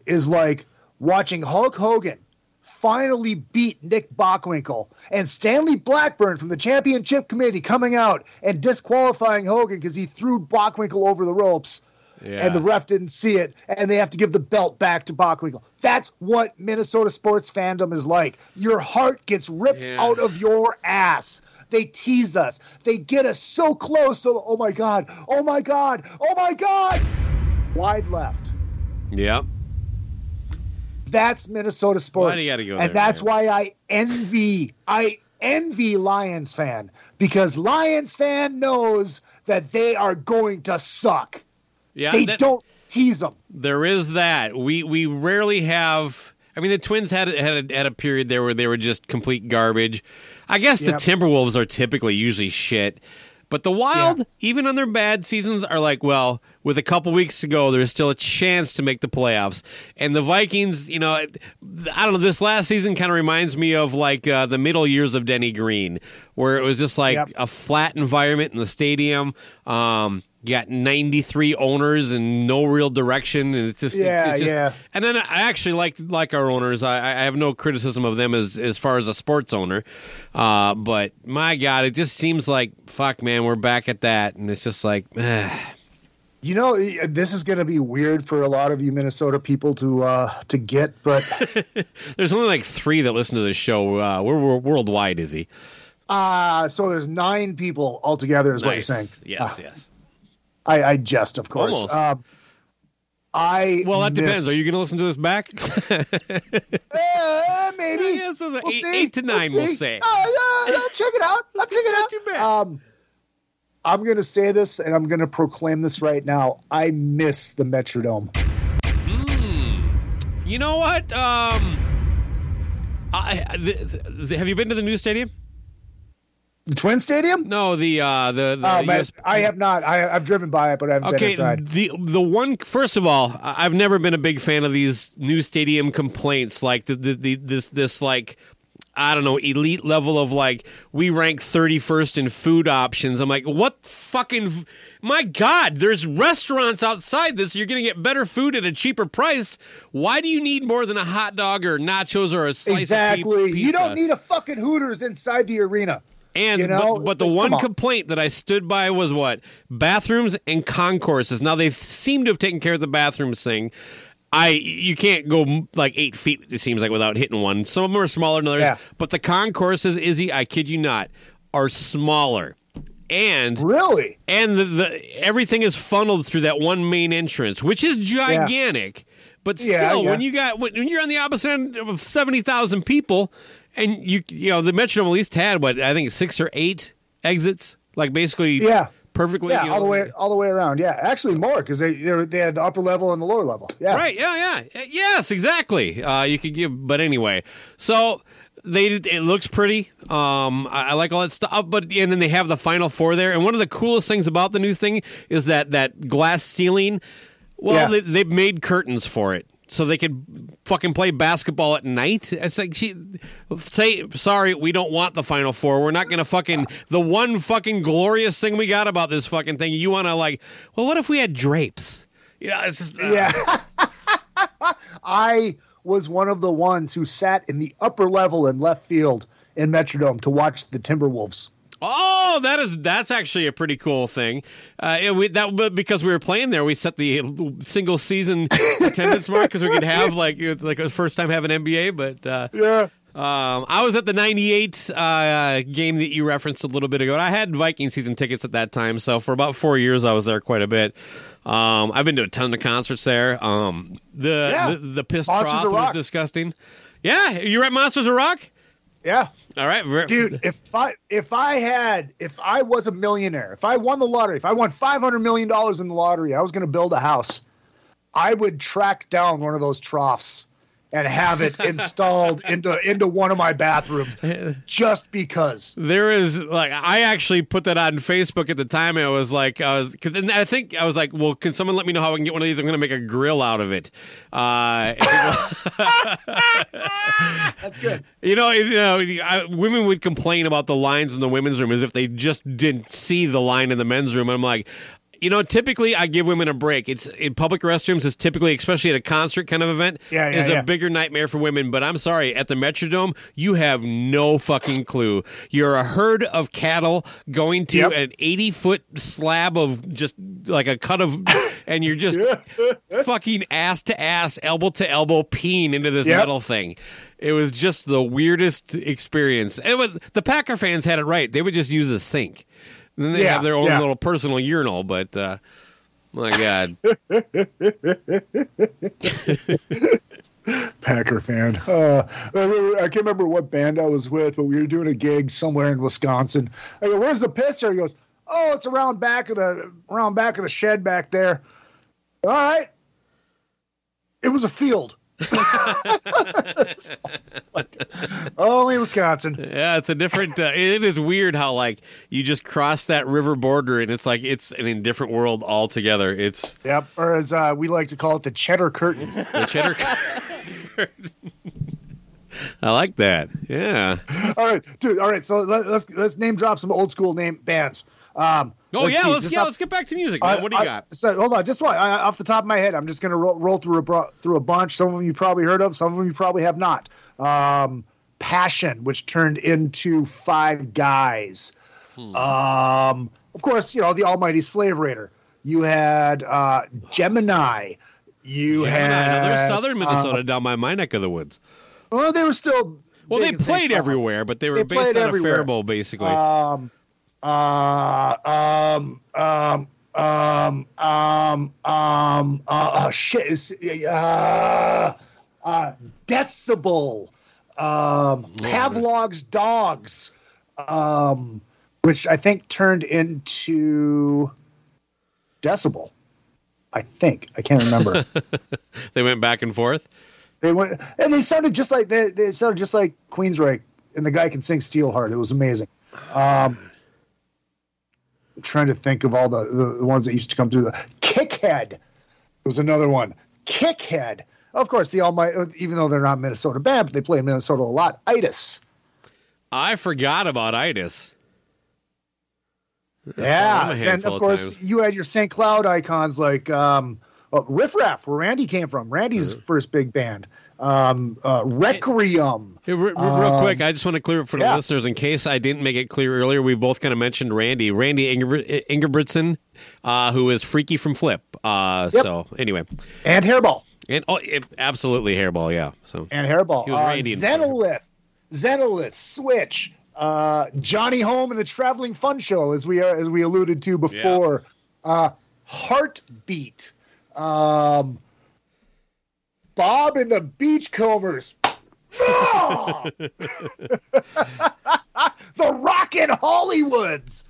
is like watching Hulk Hogan finally beat Nick Bockwinkel and Stanley Blackburn from the championship committee coming out and disqualifying Hogan because he threw Bockwinkel over the ropes Yeah. and the ref didn't see it and they have to give the belt back to Bockwinkel. That's what Minnesota sports fandom is like. Your heart gets ripped Yeah. out of your ass. They tease us. They get us so close. to, oh my God. Oh my God. Oh my God. Wide left. yeah. That's Minnesota sports. Why do you gotta go and there, that's man? why I envy I envy Lions fan because Lions fan knows that they are going to suck. Yeah. they that- don't tease them. There is that. We we rarely have. I mean, the Twins had had a, had a period there where they were just complete garbage. I guess the Timberwolves are typically usually shit, but the Wild, Yeah. even on their bad seasons, are like, well, with a couple weeks to go, there's still a chance to make the playoffs. And the Vikings, you know, I don't know. This last season kind of reminds me of like uh, the middle years of Denny Green, where it was just like Yep. a flat environment in the stadium. Um, you got 93 owners and no real direction, and it's just Yeah, it's just, yeah. And then I actually like like our owners. I, I have no criticism of them as as far as a sports owner, uh, but my God, it just seems like fuck, man, we're back at that, and it's just like. eh. You know, this is going to be weird for a lot of you Minnesota people to uh, to get, but There's only like three that listen to this show. Uh, we're, we're worldwide, is he? uh, so there's nine people altogether, is what you're saying. Yes, Uh, yes. I, I jest, of course. Almost. Um, I Well, that miss- depends. Are you going to listen to this back? Uh, maybe. Yeah, so it's We'll eight- see. eight to nine, we'll see. say. Oh, yeah, yeah, check it out. I'll check it out. Too bad. Um, I'm going to say this, and I'm going to proclaim this right now. I miss the Metrodome. you know what? Um, I, the, the, have you been to the new stadium? The Twin Stadium? No, the uh, the, the Oh, man, US I have not. I, I've driven by it, but I haven't been Okay, inside. the the one first of all, I've never been a big fan of these new stadium complaints like the, the, the this this like I don't know elite level of like we rank 31st in food options. I'm like, what fucking my god, there's restaurants outside this. You're going to get better food at a cheaper price. Why do you need more than a hot dog or nachos or a slice Exactly. of pizza? You don't need a fucking Hooters inside the arena. And You know, but, but the like, one on. complaint that I stood by was what bathrooms and concourses. Now they seem to have taken care of the bathrooms thing. I you can't go like eight feet. It seems like without hitting one. Some of them are smaller than others. Yeah. But the concourses, Izzy, I kid you not, are smaller. And Really? and the, the everything is funneled through that one main entrance, which is gigantic. But still, yeah. when you got when you're on the opposite end of seventy thousand people, and you you know the Metrodome at least had what I think six or eight exits, like basically Yeah. perfectly Yeah, you all the way all the way around. Yeah, actually more because they they they had the upper level and the lower level. Yeah, Right. Yeah. Yeah. Yes. Exactly. Uh, you could give, but anyway. So they it looks pretty. Um, I, I like all that stuff. But and then they have the final four there. And one of the coolest things about the new thing is that that glass ceiling. Well, Yeah. they, they've made curtains for it. So they could fucking play basketball at night. It's like, she, say, sorry, we don't want the final four. We're not to fucking, the one fucking glorious thing we got about this fucking thing. You want to, like, well, what if we had drapes? Yeah, it's just, uh, Yeah. I was one of the ones who sat in the upper level in left field in Metrodome to watch the Timberwolves. Oh, that is that's actually a pretty cool thing. Uh, we, that because we were playing there, we set the single season attendance mark because we could have like like a first time having NBA. But uh, Yeah. um, I was at the '98 uh, game that you referenced a little bit ago. I had Viking season tickets at that time, so for about four years I was there quite a bit. Um, I've been to a ton of concerts there. Um, the, Yeah. the the piss Monsters trough was disgusting. Yeah, you were at Monsters of Rock. Yeah. All right, Dude, if I if I had if I was a millionaire, if I won the lottery, if I won five hundred million dollars in the lottery, I was going to build a house. I would track down one of those troughs and have it installed into into one of my bathrooms, just because. There is like I actually put that on Facebook at the time. And I was like, I was because I think I was like, well, can someone let me know how I can get one of these? I'm going to make a grill out of it. Uh, That's good. you know, you know, I, women would complain about the lines in the women's room as if they just didn't see the line in the men's room. And I'm like. You know, typically I give women a break. It's in public restrooms is typically, especially at a concert kind of event, Yeah, yeah, is yeah. a bigger nightmare for women. But I'm sorry, at the Metrodome, you have no fucking clue. You're a herd of cattle going to Yep. an 80 foot slab of just like a cut of, and you're just fucking ass to ass, elbow to elbow, peeing into this Yep. metal thing. It was just the weirdest experience. It was the Packer fans had it right. They would just use a sink. And then they Yeah, have their own yeah. little personal urinal, but uh, my God. Packer fan. Uh, I, remember, I can't remember what band I was with, but we were doing a gig somewhere in Wisconsin. I go, "Where's the pisser?" He goes, "Oh, it's around back of the around back of the shed back there." All right. It was a field. Only Wisconsin. Yeah, it's a different. Uh, it is weird how like you just cross that river border and it's like it's an indifferent world altogether. It's Yep. Or as uh, we like to call it, the cheddar curtain. the cheddar. I like that. Yeah. all right, dude. All right. So let, let's let's name drop some old school name bands. Um, Oh yeah, see, let's yeah, off- let's get back to music. I- what do you I- got? So hold on, just one I, off the top of my head. I'm just going to roll, roll through a bro- through a bunch. Some of them you probably heard of. Some of them you probably have not. Um, Passion, which turned into Five Guys. Hmm. Um, of course, you know the Almighty Slave Raider. You had uh, Gemini. You Gemini, had no, there's southern uh, Minnesota down by my neck of the woods. well, they were still. Well, they big in St. played everywhere, but they were They based on everywhere. a Faribault, basically. Um, uh, um, um, um, um, um, uh, oh, shit, is, uh, uh, Decibel, um, Pavlov's Dogs, um, which I think turned into Decibel. I think I can't remember. they went back and forth. they went and they sounded just like they, they sounded just like Queensryche, and the guy can sing Steelheart. It was amazing. Um, trying to think of all the, the, the ones that used to come through. The Kickhead was another one. Kickhead, of course, the Almighty. Even though they're not Minnesota band, but they play in Minnesota a lot. Itis, I forgot about itis. yeah. And of of course, times. you had your St. Cloud icons like um, uh, Riff Raff, where Randy came from. Randy's Mm-hmm. first big band. Um, uh, Requiem. Hey, re- re- real Um, quick, I just want to clear up for the yeah. listeners in case I didn't make it clear earlier. We both kind of mentioned Randy, Randy Ingebr- Ingebrigtsen, uh, who is Freaky from Flipp. Uh, Yep. So anyway, and Hairball. and oh, it, absolutely hairball, yeah. So and Hairball. He was Uh, Randy Zenolith, Zenolith, Switch, uh, Johnny Holm and the Traveling Fun Show, as we uh, as we alluded to before. Uh, Heartbeat. Um, Bob and the Beachcombers. The Rockin' Hollywoods.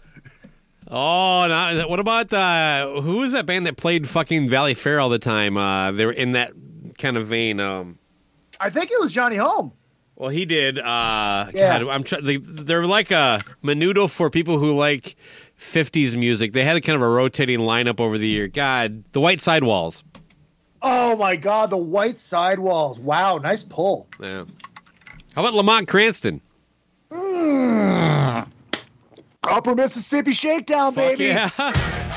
Oh, no, what about uh, who was that band that played fucking Valley Fair all the time? Uh, they were in that kind of vein. Um, I think it was Johnny Holm. well, he did. Uh, Yeah. God, I'm try- they, they're like a menudo for people who like '50s music. They had a kind of a rotating lineup over the year. God, the White Sidewalls. Oh my God, the White Sidewalls. Wow, nice pull. Yeah. How about Lamont Cranston? Hmm. Upper Mississippi Shakedown, Fuck baby. yeah.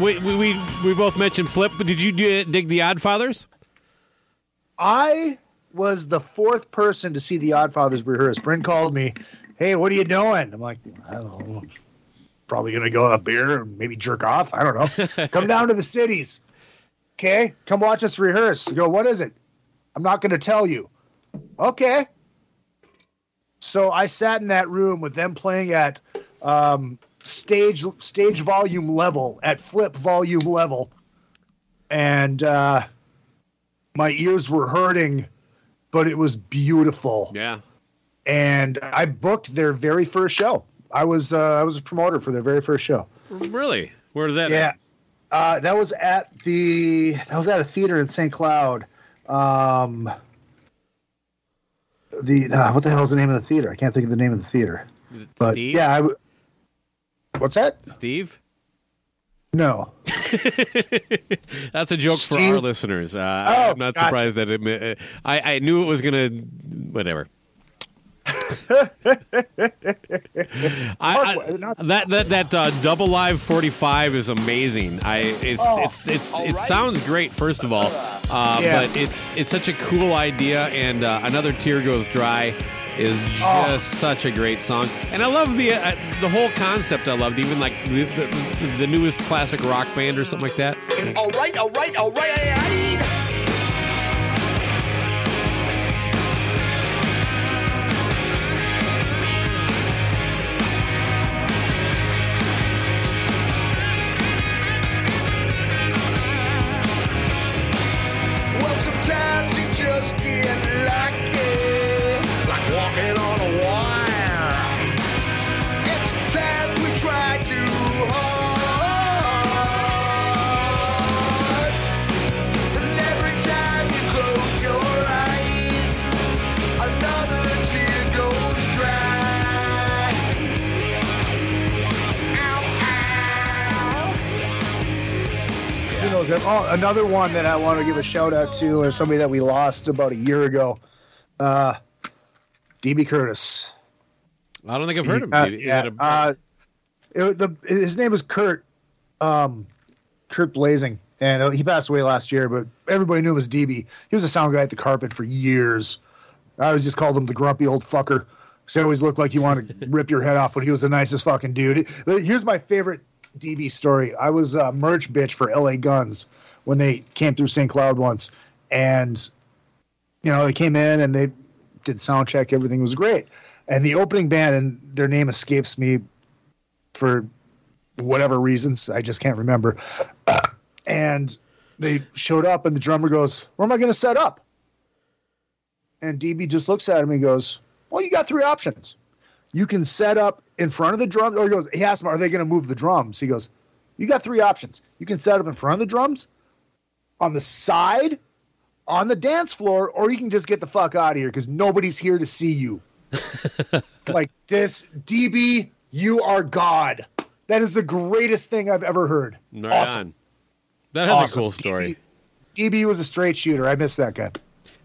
we, we we both mentioned Flipp, but did you dig the Oddfathers? I was the fourth person to see the Odd Oddfathers rehearse. Brynn called me, "Hey, what are you doing?" I'm like, "I don't know. Probably gonna go have a beer and maybe jerk off. I don't know. come down to the cities, okay? Come watch us rehearse." I go, "What is it?" I'm not gonna tell you. Okay. So I sat in that room with them playing at um, stage stage volume level, at flipp volume level, and. uh my ears were hurting, but it was beautiful. Yeah. And I booked their very first show. I was uh, I was a promoter for their very first show. Really? Where is that? Yeah, uh, that was at the that was at a theater in St. Cloud. Um, the uh, what the hell is the name of the theater? I can't think of the name of the theater. But Steve? yeah, I what's that? Steve? No, That's a joke for our listeners. Uh, Oh, I'm not gotcha. surprised that it. uh, I, I knew it was gonna. Whatever. I, I- that that that uh, double live 45 is amazing. I it's Oh. it's it's it sounds great first of all, uh, Yeah. but it's it's such a cool idea. And uh, another tear goes dry is just Oh. such a great song. And I love the uh, the whole concept. I loved even like the, the, the newest classic rock band or something like that. All right, all right, all right. Another one that I want to give a shout out to is somebody that we lost about a year ago. Uh, DB Curtis. I don't think I've heard of Uh, him. He yeah, a- uh, it- the, his name was Kurt, um, Kurt Blazing, and uh, he passed away last year. But everybody knew him as DB. He was a sound guy at the Carpet for years. I always just called him the grumpy old fucker. So he always looked like he wanted to rip your head off, but he was the nicest fucking dude. Here's my favorite DB story. I was a merch bitch for LA Guns when they came through St. Cloud once, and you know they came in and they did sound check. Everything was great, and the opening band and their name escapes me for whatever reasons. I just can't remember. And they showed up, and the drummer goes, "Where am I going to set up?" And DB just looks at him and goes, "Well, you got three options. you can set up in front of the drums. Or he goes, he asked him, are they going to move the drums? He goes, you got three options. You can set up in front of the drums, on the side, on the dance floor, or you can just get the fuck out of here because nobody's here to see you. like this, DB, you are God. That is the greatest thing I've ever heard. Right awesome. That has Awesome. a cool story. DB, DB was a straight shooter. I miss that guy.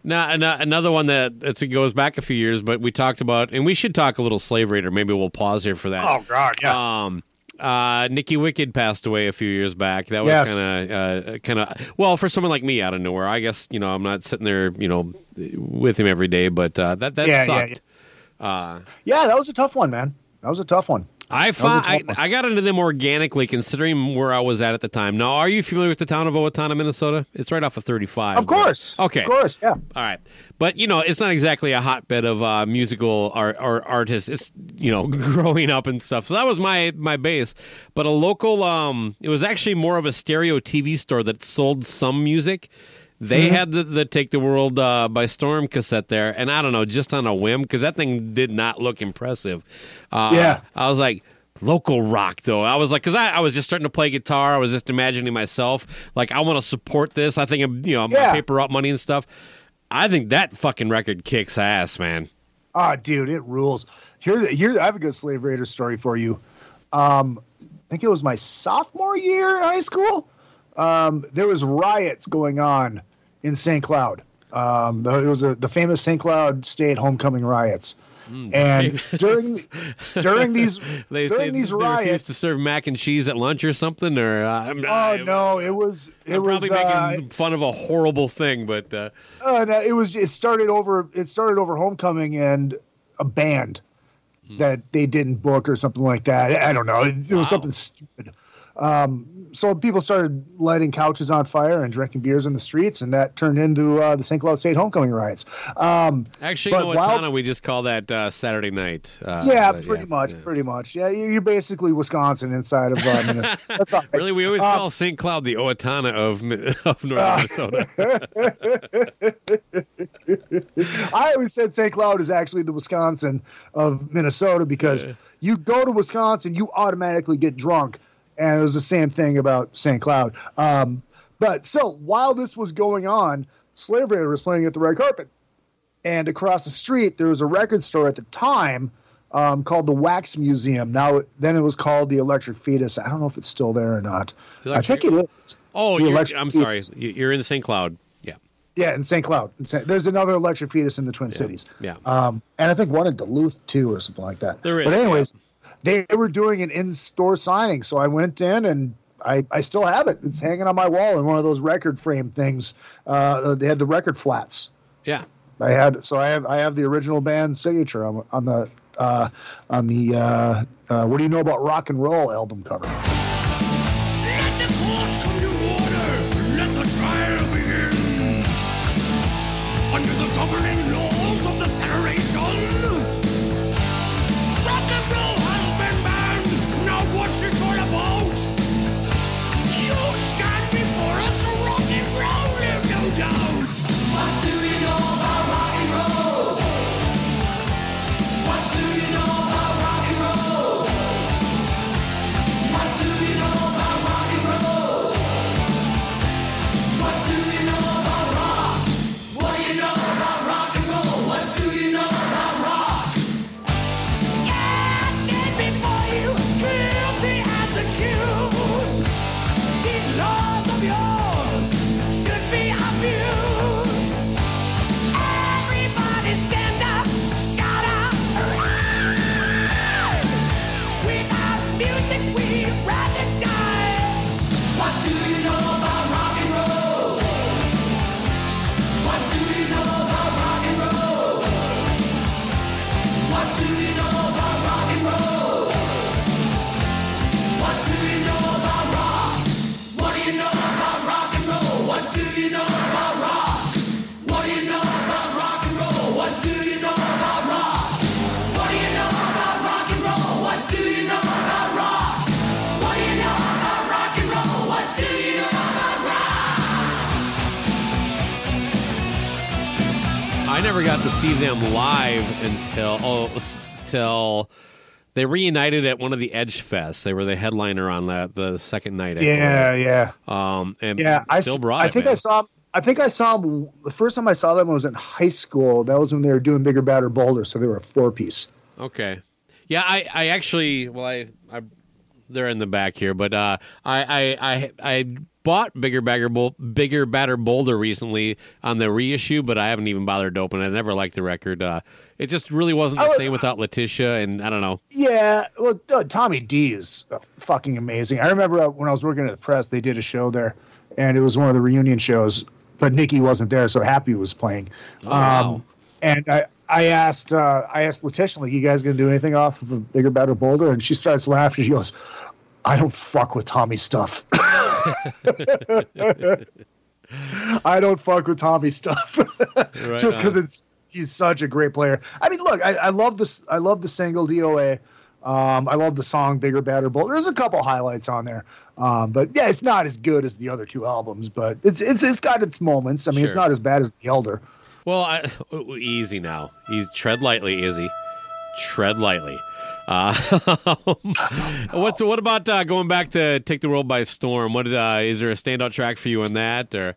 Now, another one that it goes back a few years, but we talked about, and we should talk a little Slave Raider. Maybe we'll pause here for that. Oh God, Um, uh, Nikki Wicked passed away a few years back. That was Yes. kind of, uh, kind of. Well, for someone like me out of nowhere, I guess you know I'm not sitting there, you know, with him every day, but uh, that that Yeah, yeah, sucked. Uh, yeah, that was a tough one, man. That was a tough one. I was found I. I got into them organically, considering where I was at at the time. Now, are you familiar with the town of Owatonna, Minnesota? It's right off of 35. Of course. Okay. Of course, yeah. All right, but you know, it's not exactly a hotbed of uh, musical art, art artists. It's you know, growing up and stuff. So that was my my base. But a local, um, it was actually more of a stereo TV store that sold some music. They Mm-hmm. had the, the "Take the World uh, by Storm" cassette there, and I don't know, just on a whim, because that thing did not look impressive. Uh, Yeah. I was like. Local rock, though. I was like, because I, I was just starting to play guitar. I was just imagining myself, like, I want to support this. I think, I'm, you know, Yeah. paper route money and stuff. I think that fucking record kicks ass, man. Ah, dude, it rules. Here, here, I have a good Slave Raider story for you. Um, I think it was my sophomore year in high school. Um, there was riots going on in St. Cloud. Um, the, it was a, the famous St. Cloud State homecoming riots. and during during these They, during they, these they refused riots, to serve mac and cheese at lunch or something, or uh, oh I'm- no, it was it I'm was probably uh, making fun of a horrible thing, but uh, Uh, no, it was. It started over. It started over homecoming and a band that they didn't book or something like that. I don't know. It, it was something stupid. Um, so people started lighting couches on fire and drinking beers in the streets, and that turned into uh, the St. Cloud State homecoming riots. Um, actually, But in while- we just call that uh, Saturday night. Uh, yeah, pretty much, yeah. pretty much. Yeah, you- you're basically Wisconsin inside of uh, Minnesota. That's all right. Really, we always Uh, call St. Cloud the Owatonna of of North Minnesota. I always said St. Cloud is actually the Wisconsin of Minnesota because you go to Wisconsin, you automatically get drunk. And it was the same thing about St. Cloud. Um, but so while this was going on, Slave Raider was playing at the red carpet. And across the street, there was a record store at the time um, called the Wax Museum. Now, then it was called the Electric Fetus. I don't know if it's still there or not. I think it is. Oh, I'm sorry. You're in the St. Cloud. Yeah, Yeah, in St. Cloud. In St. There's another Electric Fetus in the Twin Cities. yeah. Um, and I think one in Duluth too, or something like that. There is, But anyways, they were doing an in-store signing, so I went in and I, I still have it. It's hanging on my wall in one of those record frame things. Uh, they had the record flats. yeah. I had so I have I have the original band signature on, on the uh, on the uh, uh, what do you know about rock and roll album cover. Until they reunited at one of the Edge Fests. They were the headliner on that the second night. I Yeah, yeah. Um, and yeah. I still brought I it, think man. I saw. I think I saw them. The first time I saw them was in high school. That was when they were doing bigger, badder, bolder. So they were a four piece. Okay. Yeah, I, I actually well I, I they're in the back here, but uh I I I, I bought bigger bagger Bol- bigger batter bolder recently on the reissue, but I haven't even bothered to open it. I never liked the record. Uh it just really wasn't the was- same without Letitia and I don't know. Yeah, well, uh, Tommy D is fucking amazing. I remember uh, when I was working at the press, they did a show there, and it was one of the reunion shows. But Nikki wasn't there, so Happy was playing. Oh, wow. Um, and I, I asked, uh, I asked Letitia, like, "You guys gonna do anything off of a bigger, better bolder?" And she starts laughing. She goes, "I don't fuck with Tommy stuff. I don't fuck with Tommy stuff, Right just because it's he's such a great player. I mean, look, I, I love this. I love the single DOA. Um, I love the song "Bigger, Better, Bold." There's a couple highlights on there, um, but yeah, it's not as good as the other two albums, but it's it's it's got its moments. I mean, it's not as bad as the Elder. Well, I, easy now. He's tread lightly, Izzy. Tread lightly. Uh, what's what about uh, going back to "Take the World by Storm"? What uh, is there a standout track for you in that? Or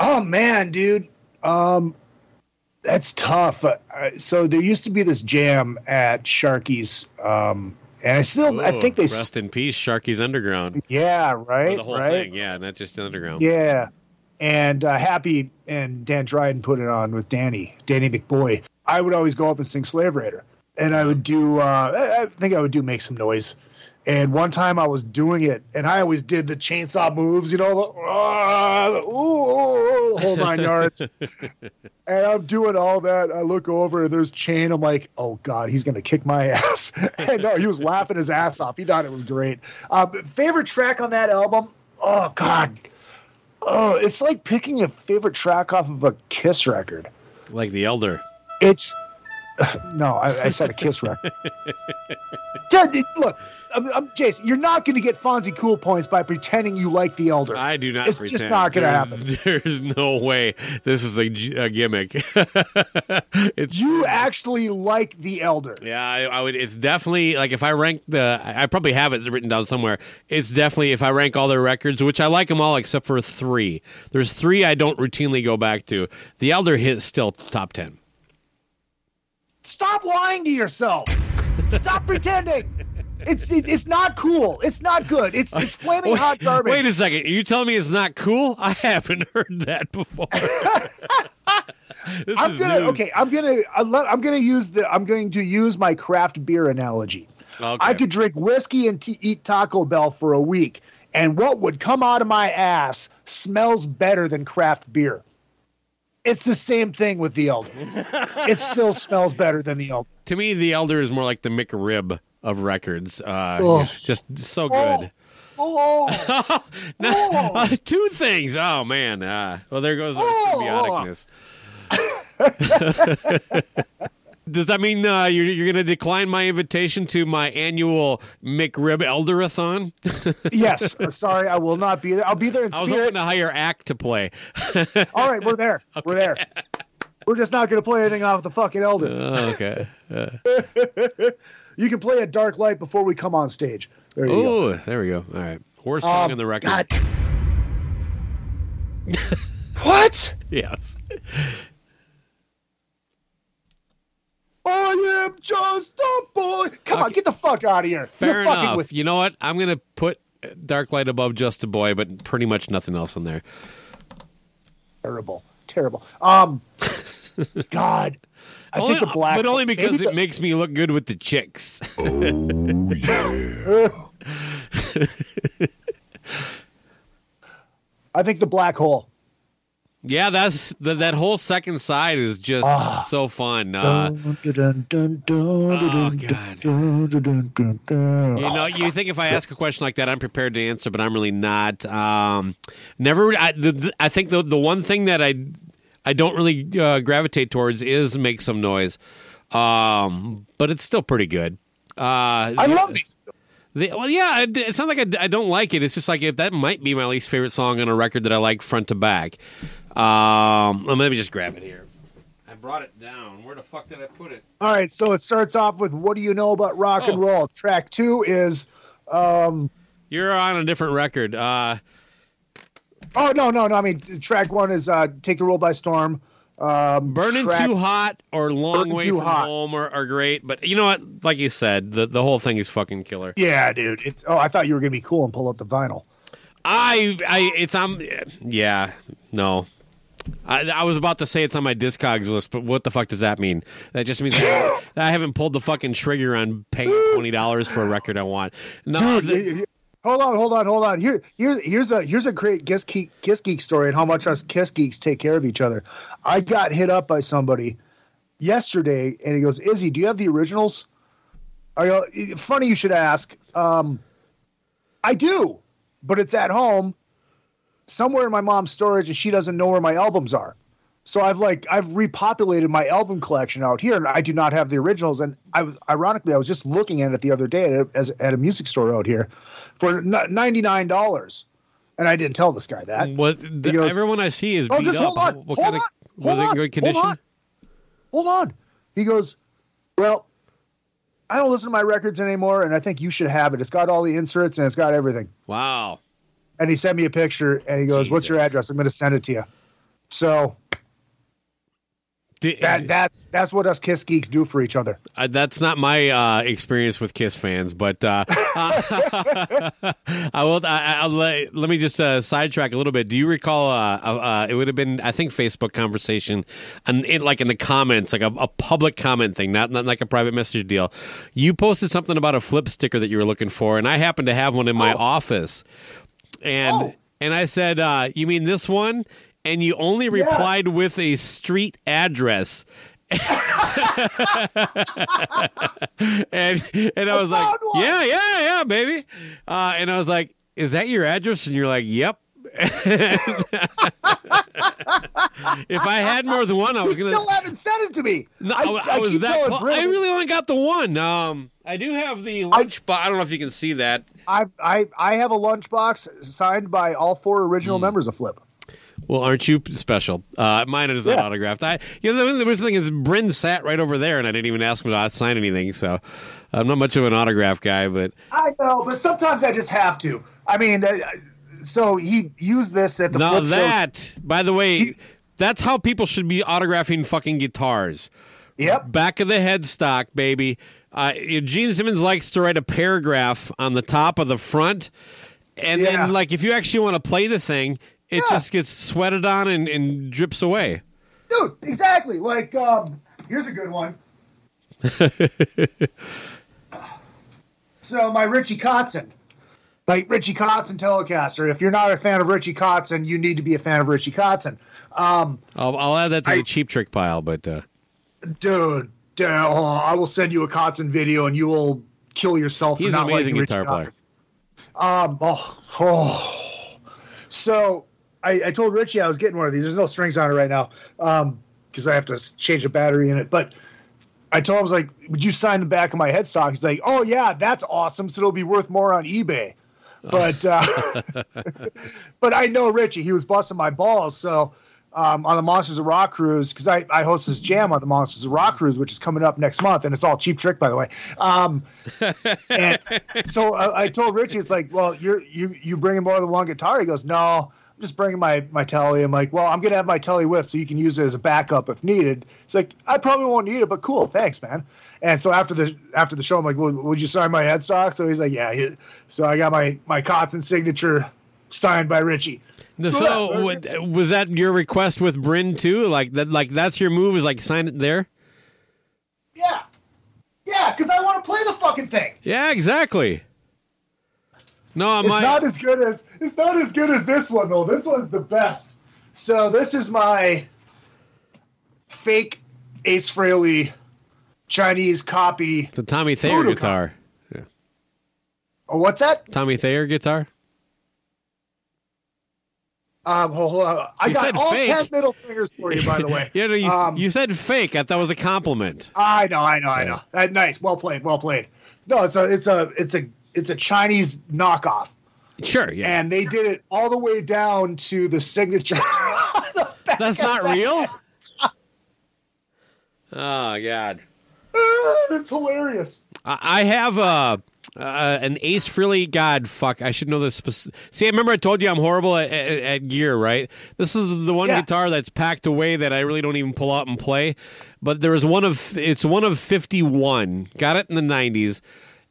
Oh man, dude, um, that's tough. Uh, uh, so there used to be this jam at Sharky's, um, and I still I think they rest in peace, Sharky's Underground. yeah Or right the whole right thing, yeah, not just Underground. Yeah. And uh, Happy and Dan Dryden put it on with Danny, Danny McBoy. I would always go up and sing Slave Raider. And I would do, uh, I think I would do Make Some Noise. And one time I was doing it, and I always did the chainsaw moves, you know, the, the, ooh, ooh, ooh, the whole nine yards. and I'm doing all that. I look over, and there's Chain. I'm like, oh, God, he's going to kick my ass. and no, he was laughing his ass off. He thought it was great. Uh, favorite track on that album? Oh, God. Oh, it's like picking a favorite track off of a Kiss record. Like the Elder. It's no, I, I said a Kiss record. Dad, look, I'm, I'm, Jason, you're not going to get Fonzie Cool points by pretending you like the Elder. I do not It's pretend. just not gonna There's- There's no way this is a gimmick. it's you actually like the Elder. Yeah, I, I would. It's definitely like if I rank the, I I probably have it written down somewhere. It's definitely if I rank all their records, which I like them all except for three. There's three I don't routinely go back to. The Elder hit still top ten. Stop lying to yourself. Stop pretending. It's it, it's not cool. It's not good. It's it's flaming hot garbage. Wait a second, Are you telling me it's not cool? I haven't heard that before. I'm gonna news. okay. I'm gonna I'm gonna use the I'm going to use my craft beer analogy. Okay. I could drink whiskey and t- eat Taco Bell for a week, and what would come out of my ass smells better than craft beer. It's the same thing with the Elder. it still smells better than the Elder. to me, the Elder is more like the McRib of records. Uh, Oh. Just so good. Oh, No, Oh. uh, two things. Oh man. Uh, well, there goes our Oh. symbioticness. Does that mean uh, you're, you're going to decline my invitation to my annual McRib Elderathon? yes. Uh, Sorry, I will not be there. I'll be there in spirit. I was spirit. hoping to hire Act to play. All right, we're there. We're there. We're just not going to play anything off the fucking Elder. Oh, okay. You can play a dark light before we come on stage. There you go. Oh, there we go. All right. Worst song Um, in the record. What? Yes. I am just a boy. Come on, get the fuck out of here. Fair You're enough. with You know what? I'm going to put Dark Light above Just a Boy, but pretty much nothing else in there. terrible, terrible. Um, God, I Only- think the black, but only because it makes me look good with the chicks. the- I think the black hole. Yeah, that's the, that whole second side is just Ah. so fun. Uh, Dun, dun, dun, dun, dun, Oh, God. you know, you think if I ask a question like that, I'm prepared to answer, but I'm really not. Um, never. I, the, I think the the one thing that I I don't really uh, gravitate towards is make some noise, um, but it's still pretty good. Uh, I love these. The, well, yeah, it, it's not like I, I don't like it. It's just like if that might be my least favorite song on a record that I like front to back. Um, well, let me just grab it here. I've brought it down. Where the fuck did I put it? All right, so it starts off with "What do you know about rock and Oh. roll?" Track two is, um, You're on a different record. Uh, oh no, no, no. I mean, track one is uh, "Take the World by Storm." Um, Burning track- Too Hot or Long Way from Hot. Home are, are great, but you know what? Like you said, the, the whole thing is fucking killer. Yeah, dude. It's, oh, I thought you were gonna be cool and pull out the vinyl. I, I, it's on. Yeah, no. I, I was about to say it's on my Discogs list, but what the fuck does that mean? That just means I, I haven't pulled the fucking trigger on paying twenty dollars for a record I want. No, Dude, the- y- y- hold on, hold on, hold on. Here, here, here's a here's a great Kiss Geek, Kiss Geek story and how much us Kiss Geeks take care of each other. I got hit up by somebody yesterday, and he goes, "Izzy, do you have the originals?" Are you, "Funny you should ask. Um, I do, but it's at home, somewhere in my mom's storage, and she doesn't know where my albums are." So I've like I've repopulated my album collection out here, and I do not have the originals. And I was ironically I was just looking at it the other day at a, as, at a music store out here for ninety nine dollars, and I didn't tell this guy that. what the, goes- everyone I see is Oh, beat just up. hold on, What hold kind on, of was hold it in good condition? Hold on. Hold on. He goes, well, I don't listen to my records anymore, and I think you should have it. It's got all the inserts and it's got everything. Wow. And he sent me a picture, and he goes, "What's your address? I'm going to send it to you." So that that's that's what us Kiss geeks do for each other. Uh, that's not my uh, experience with Kiss fans, but uh, I will. I, let, let me just uh, sidetrack a little bit. Do you recall? Uh, uh, it would have been, I think, Facebook conversation, and in, like in the comments, like a, a public comment thing, not not like a private message deal. You posted something about a Flipp sticker that you were looking for, and I happen to have one in my Oh. office, and Oh. and I said, uh, "You mean this one?" And you only replied with a street address. and and I was like, one. yeah, yeah, yeah, baby. Uh, and I was like, is that your address? And you're like, yep. if I had more than one, I was You gonna. still haven't sent it to me. No, I, I, I was that. I really only got the one. Um, I do have the lunch box. I don't know if you can see that. I, I I have a lunchbox signed by all four original Hmm. members of Flipp. Well, aren't you special? Uh, mine is not Yeah. autographed. I, you know, the, the worst thing is Brynn sat right over there, and I didn't even ask him to sign anything. So I'm not much of an autograph guy, but I know, but sometimes I just have to. I mean, uh, so he used this at the now Flipp show. that, by the way, that's how people should be autographing fucking guitars. Yep. Back of the headstock, baby. Uh, Gene Simmons likes to write a paragraph on the top of the front, and Yeah. then like if you actually want to play the thing, it Yeah. just gets sweated on and, and drips away. Dude, exactly. Like, um, here's a good one. so my Richie Kotzen, like Richie Kotzen Telecaster. If you're not a fan of Richie Kotzen, you need to be a fan of Richie Kotzen. Um, I'll, I'll add that to I- the cheap trick pile, but uh, dude, dude. I will send you a Kotzen video, and you will kill yourself. for he's an amazing guitar player. Um, oh, oh. So I, I told Richie I was getting one of these. There's no strings on it right now because I have to change a battery in it. But I told him, I was like, would you sign the back of my headstock? He's like, oh, yeah, that's awesome. So it'll be worth more on eBay. But uh, but I know Richie. He was busting my balls. So um, on the Monsters of Rock cruise, because I, I host this jam on the Monsters of Rock cruise, which is coming up next month, and it's all cheap trick, by the way. Um, and so I, I told Richie, it's like, well, you're you you bringing more than one guitar? He goes, no, I'm just bringing my my telly. I'm like, well, I'm gonna have my telly with, so you can use it as a backup if needed. He's like, I probably won't need it, but cool, thanks, man. And so after the after the show, I'm like, well, would you sign my headstock? So he's like, yeah. So I got my my Kotzen signature signed by Richie. So, yeah, what- was that your request with Brynn too? Like that? Like that's your move? Is like sign it there? Yeah, yeah, because I want to play the fucking thing. Yeah, exactly. No, It's not as good as it's not as good as this one though. This one's the best. So this is my fake Ace Frehley Chinese copy. the Tommy Thayer guitar. Oh, what's that? Tommy Thayer guitar. Um, hold on. I You got all fake. ten middle fingers for you, by the way. Yeah, no, you Um, you said fake. I thought it was a compliment. I know, I know, I know. Uh, nice, well played, well played. No, it's a, it's a, it's a, it's a Chinese knockoff, Sure, yeah. and they did it all the way down to the signature. the That's not the real. Oh God. it's hilarious. I I have uh, uh, an Ace Frehley. God, fuck! I should know this. Spec- See, I remember I told you I'm horrible at, at, at gear, right? This is the one Yeah. guitar that's packed away that I really don't even pull out and play. But there is one of it's one of 51. Got it in the 90s.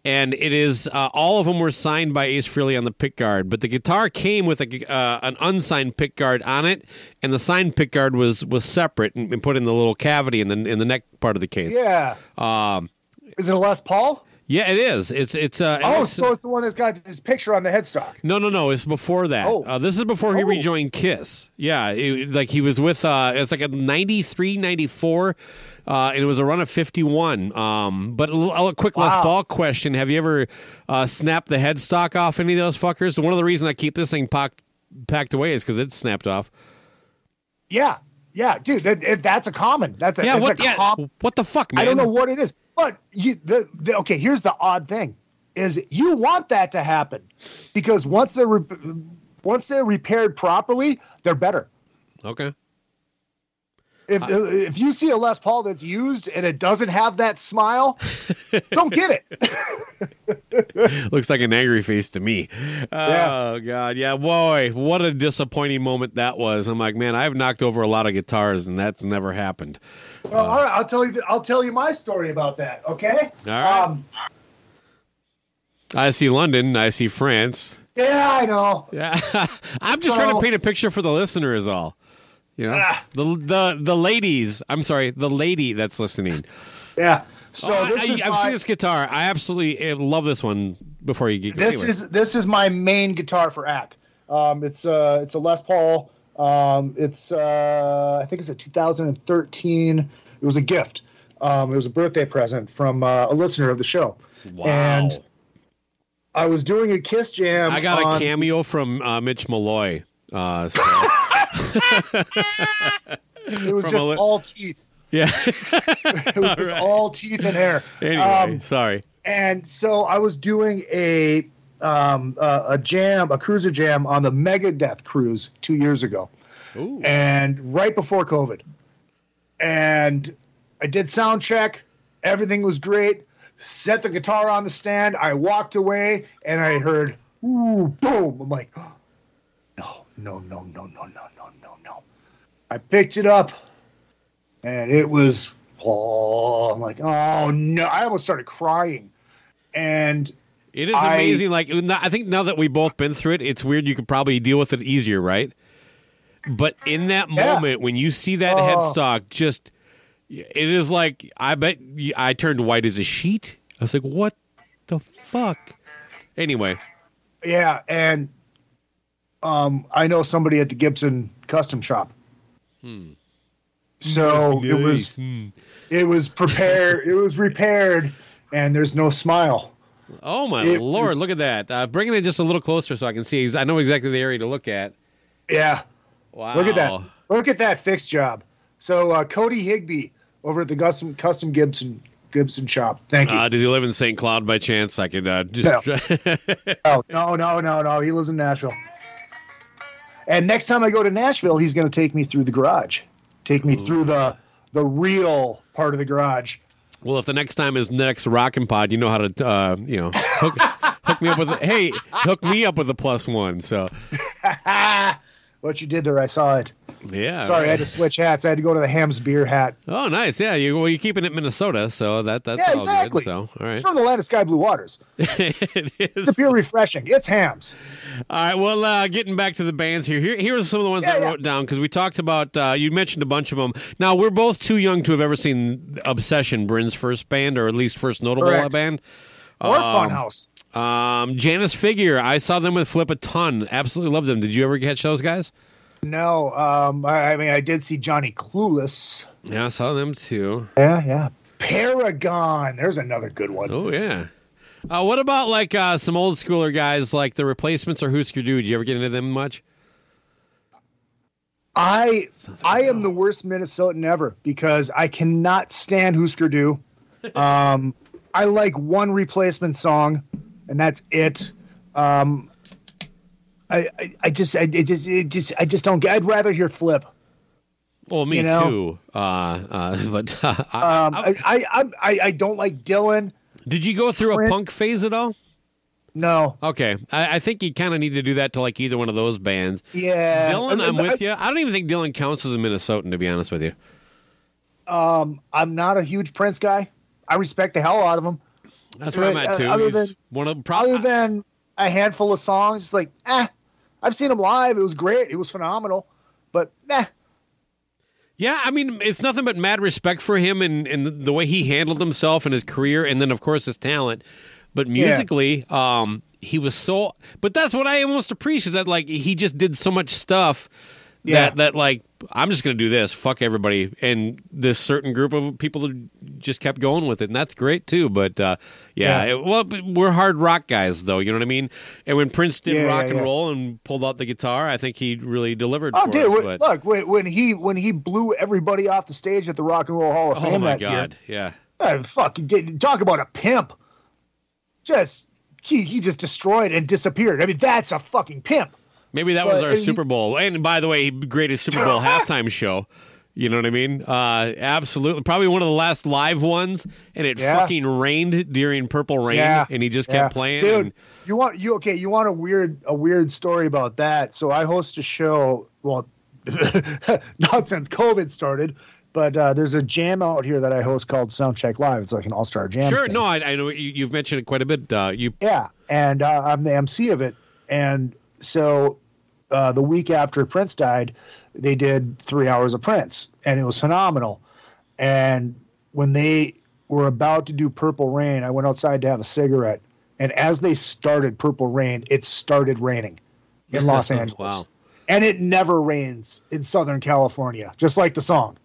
And it is uh, all of them were signed by Ace Frehley on the pick guard, but the guitar came with a, uh, an unsigned pick guard on it, and the signed pick guard was was separate and, and put in the little cavity in the in the neck part of the case. Yeah. Um, Is it a Les Paul? Yeah, it is. It's it's uh, Oh, so it's the one that's got his picture on the headstock. no, no, no. It's before that. Oh. Uh, this is before he Oh. rejoined Kiss. Yeah, it- like he was with. Uh, it's like a 93, 94, uh, and it was a run of fifty one. Um, but a quick Les Paul question: Have you ever uh, snapped the headstock off any of those fuckers? One of the reasons I keep this thing packed packed away is because it's snapped off. Yeah. Yeah, dude, that, it- that's a common. That's a, Yeah, that's what? a Yeah, com- what the fuck, man? I don't know what it is, but you, the, the okay. Here's the odd thing: is you want that to happen because once they're re- once they're repaired properly, they're better. Okay. If if you see a Les Paul that's used and it doesn't have that smile, don't get it. Looks like an angry face to me. Yeah. Oh god, yeah, boy, what a disappointing moment that was. I'm like, man, I've knocked over a lot of guitars, and that's never happened. Well, all right, I'll tell you. I'll tell you my story about that. Okay. All right. Um, I see London, I see France. yeah, I know. Yeah, I'm just trying to paint a picture for the listener, is all. You know, Ah. the the the ladies. I'm sorry, the lady that's listening. Yeah. So Oh, this I, is have my, seen this guitar. I absolutely uh, love this one. Before you get this anyway. is this is my main guitar for Act. Um, it's uh it's a Les Paul. Um, it's uh, I think it's a 2013. It was a gift. Um, it was a birthday present from uh, a listener of the show. wow. And I was doing a Kiss jam. I got on- a cameo from uh, Mitch Malloy. Uh, so, it was From just li- all teeth. Yeah. it was all, right. all teeth and hair. Anyway, um, sorry. And so I was doing a um, uh, a jam, a cruiser jam on the Megadeth cruise two years ago, Ooh. and right before COVID. And I did sound check. Everything was great. Set the guitar on the stand. I walked away, and I heard ooh, boom. I'm like, no, no, no, no, no, no, no. I picked it up, and it was oh, I'm like, oh no. I almost started crying, and It is I- amazing. Like I think now that we've both been through it, it's weird. You could probably deal with it easier, right? But in that Yeah. moment, when you see that Oh. headstock, just it is like I bet I turned white as a sheet. I was like, "What the fuck?" Anyway, Yeah, and um, I know somebody at the Gibson custom shop. So it was Hmm. it was prepared. it was repaired, and there's no smile. Oh my It lord! was- Look at that. Uh, bringing it just a little closer so I can see. I know exactly the area to look at. Yeah, Wow! look at that. Look at that fixed job. So uh, Cody Higby over at the custom custom Gibson Gibson shop. Thank you. Uh, does he live in St. Cloud by chance? I could uh, just. oh, no, no, no, no. He lives in Nashville. And next time I go to Nashville, he's going to take me through the garage. Take me through the the real part of the garage. Well, if the next time is next Rockin' Pod, you know how to, uh, you know, hook, hook me up with. A, hey, hook me up with a plus one. So What you did there, I saw it. yeah. Sorry, I had to switch hats. I had to go to the Hamm's beer hat. Oh, nice. Yeah, you well, you're keeping it Minnesota, so that that's yeah, all exactly. good. So all right, It's from the land of sky blue waters. it is. It's pure refreshing. It's Hamm's. All right. Well, uh, getting back to the bands here. Here, here are some of the ones Yeah, I yeah. wrote down because we talked about. Uh, you mentioned a bunch of them. Now we're both too young to have ever seen Obsession, Brynn's first band, or at least first notable Correct. band. Or Um, Funhouse. Um, Janice Figure. I saw them with Flipp a ton. Absolutely loved them. Did you ever catch those guys? No, um, I, I mean, I did see Johnny Clueless. Yeah, I saw them too. Yeah, yeah. Paragon. There's another good one. Oh yeah. Uh, what about like uh, some old schooler guys like the Replacements or Husker Du? Did you ever get into them much? I Sounds I am the worst Minnesotan ever because I cannot stand Husker Du. Um, I like one replacement song, and that's it. Um, I, I, I just I it just it just I just don't get. I'd rather hear Flipp. Well, me You know? too. Uh, uh, but uh, I- Um, I, I, I, I, I don't like Dylan. did you go through a punk phase at all? No. Okay, I, I think you kind of need to do that to like either one of those bands. Yeah. Dylan, I- I'm I- with you. I don't even think Dylan counts as a Minnesotan, to be honest with you. Um, I'm not a huge Prince guy. I respect the hell out of him. That's where I'm Uh, at too. other He's than- one of Other probably. than a handful of songs, it's like, eh. I've seen him live. It was great. It was phenomenal. But eh. Yeah, I mean, it's nothing but mad respect for him and, and the- way he handled himself and his career, and then of course his talent. But musically, um, he was so. But that's what I almost appreciate is that like he just did so much stuff Yeah. that that like I'm just gonna do this. Fuck everybody, and this certain group of people just kept going with it, and that's great too. But uh, yeah, Yeah. it- well, we're hard rock guys though. You know what I mean? And when Prince did Yeah, rock yeah, and yeah. roll and pulled out the guitar, I think he really delivered. Oh, for dude! us, when- but- look, when, when he when he blew everybody off the stage at the Rock and Roll Hall of oh Fame my that god, yeah. year, uh, fucking did, talk about a pimp. Just he he just destroyed and disappeared. I mean, that's a fucking pimp. Maybe that was our Super Bowl. And by the way, he greatest Super Bowl halftime show. You know what I mean? Uh, absolutely. Probably one of the last live ones, and it Yeah. fucking rained during Purple Rain, Yeah, and he just yeah. kept playing. Dude, and- you want you okay? You want a weird a weird story about that? So I host a show. Well, not since COVID started, but uh, there's a jam out here that I host called Soundcheck Live. It's like an all star jam. sure, thing. no, I, I know you, you've mentioned it quite a bit. Uh, you Yeah, and uh, I'm the MC of it. And so uh, the week after Prince died, they did three hours of Prince, and it was phenomenal. And when they were about to do Purple Rain, I went outside to have a cigarette. And as they started Purple Rain, it started raining in Los Angeles. Wow. And it never rains in Southern California, just like the song.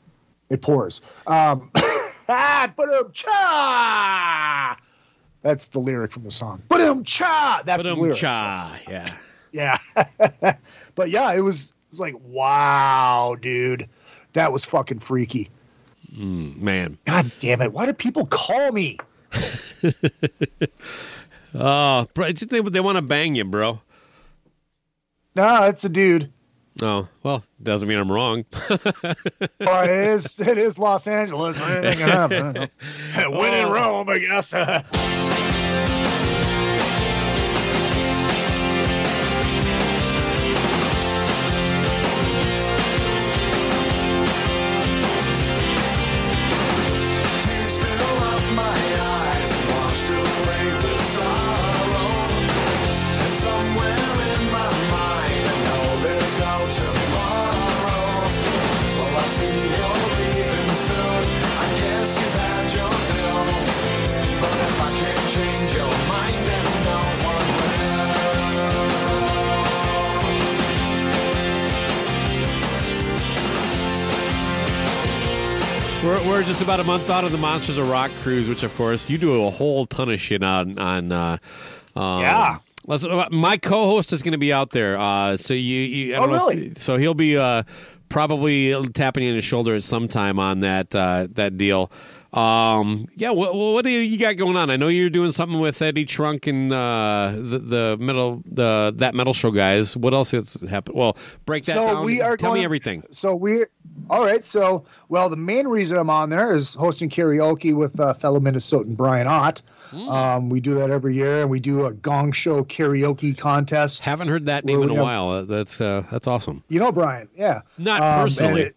It pours. Um, ah, cha! That's the lyric from the song. Ba-dum, cha! That's the Ba-dum, lyric. yeah. Yeah. but yeah, it was, it was like, wow, dude. That was fucking freaky. Mm, man. God damn it. Why do people call me? Oh, bro, just they, they want to bang you, bro. No, it's a dude. Oh, well, doesn't mean I'm wrong. Or it is it is Los Angeles. Anything can happen. When in oh. Rome, I guess. We're, we're just about a month out of the Monsters of Rock cruise, which, of course, you do a whole ton of shit on. on uh, um, Yeah. let's- my co-host is going to be out there, uh, so you. you Oh, know if- really? so he'll be uh, probably tapping you in the shoulder at some time on that uh, that deal. Um, yeah, what, what do you got going on? I know you're doing something with Eddie Trunk and uh, the the metal the that metal show guys. What else has happened? Well, break that so down. we are Tell going, me everything. So we, all right. So well, the main reason I'm on there is hosting karaoke with uh, fellow Minnesotan Brian Ott. Hmm. Um, we do that every year, and we do a Gong Show karaoke contest. Haven't heard that name in a have- while. Uh, That's uh, that's awesome. You know Brian, yeah. Not Um, personally. it-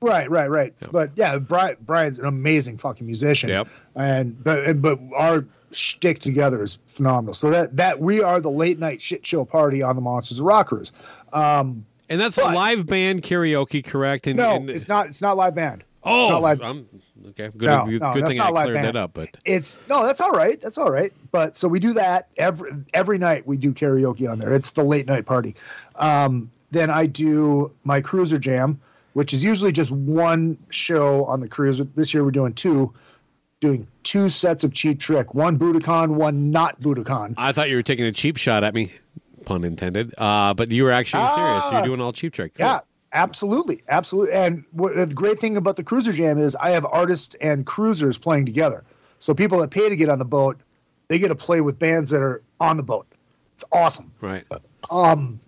right, right, right. But yeah, Brian, Brian's an amazing fucking musician. Yep. And but and, but our shtick together is phenomenal. So that that we are the late night shit show party on the Monsters of Rockers. Um, And that's a live band karaoke, correct? And, no, and- it's not. It's not live band. Oh, it's not live. I'm, okay. Good, No, good, no, good thing I cleared band. that up. But It's no, that's all right. That's all right. But so we do that every every night. We do karaoke on there. It's the late night party. Um, then I do my cruiser jam, which is usually just one show on the cruise. This year we're doing two, doing two sets of Cheap Trick. One Budokan, one not Budokan. I thought you were taking a cheap shot at me, pun intended. Uh, but you were actually serious. You're Ah. doing all cheap trick. Cool. Yeah, absolutely, absolutely. And what, the great thing about the cruiser jam is I have artists and cruisers playing together. So people that pay to get on the boat, they get to play with bands that are on the boat. It's awesome. Right. Um,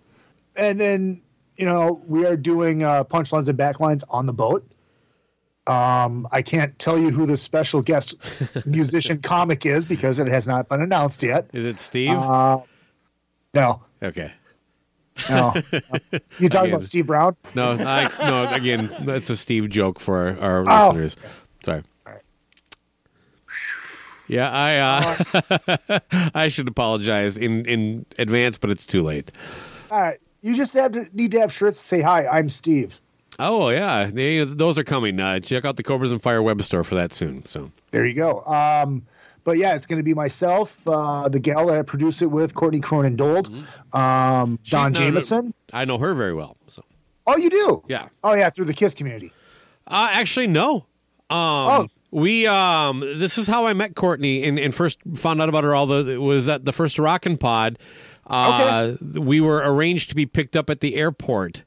and then you know, we are doing uh, punchlines and backlines on the boat. Um, I can't tell you who the special guest musician comic is because it has not been announced yet. Is it Steve? Uh, no, okay. no. you talking about Steve Brown? No, I, no. Again, that's a Steve joke for our, our Oh. listeners. Sorry. Yeah, I uh, I should apologize in in advance, but it's too late. All right. You just have to need to have shirts that say hi. I'm Steve. Oh yeah, they, those are coming. Uh, check out the Cobras and Fire web store for that soon. So There you go. Um, but yeah, it's going to be myself, uh, the gal that I produce it with, Courtney Cronin Dold, um, Don Jamieson. I know her very well. So Oh, you do? yeah. Oh, yeah, through the Kiss community. Uh, actually, no. Um, Oh. we um, this is how I met Courtney and, and first found out about her. All the was at the first Rockin' Pod. Uh, We were arranged to be picked up at the airport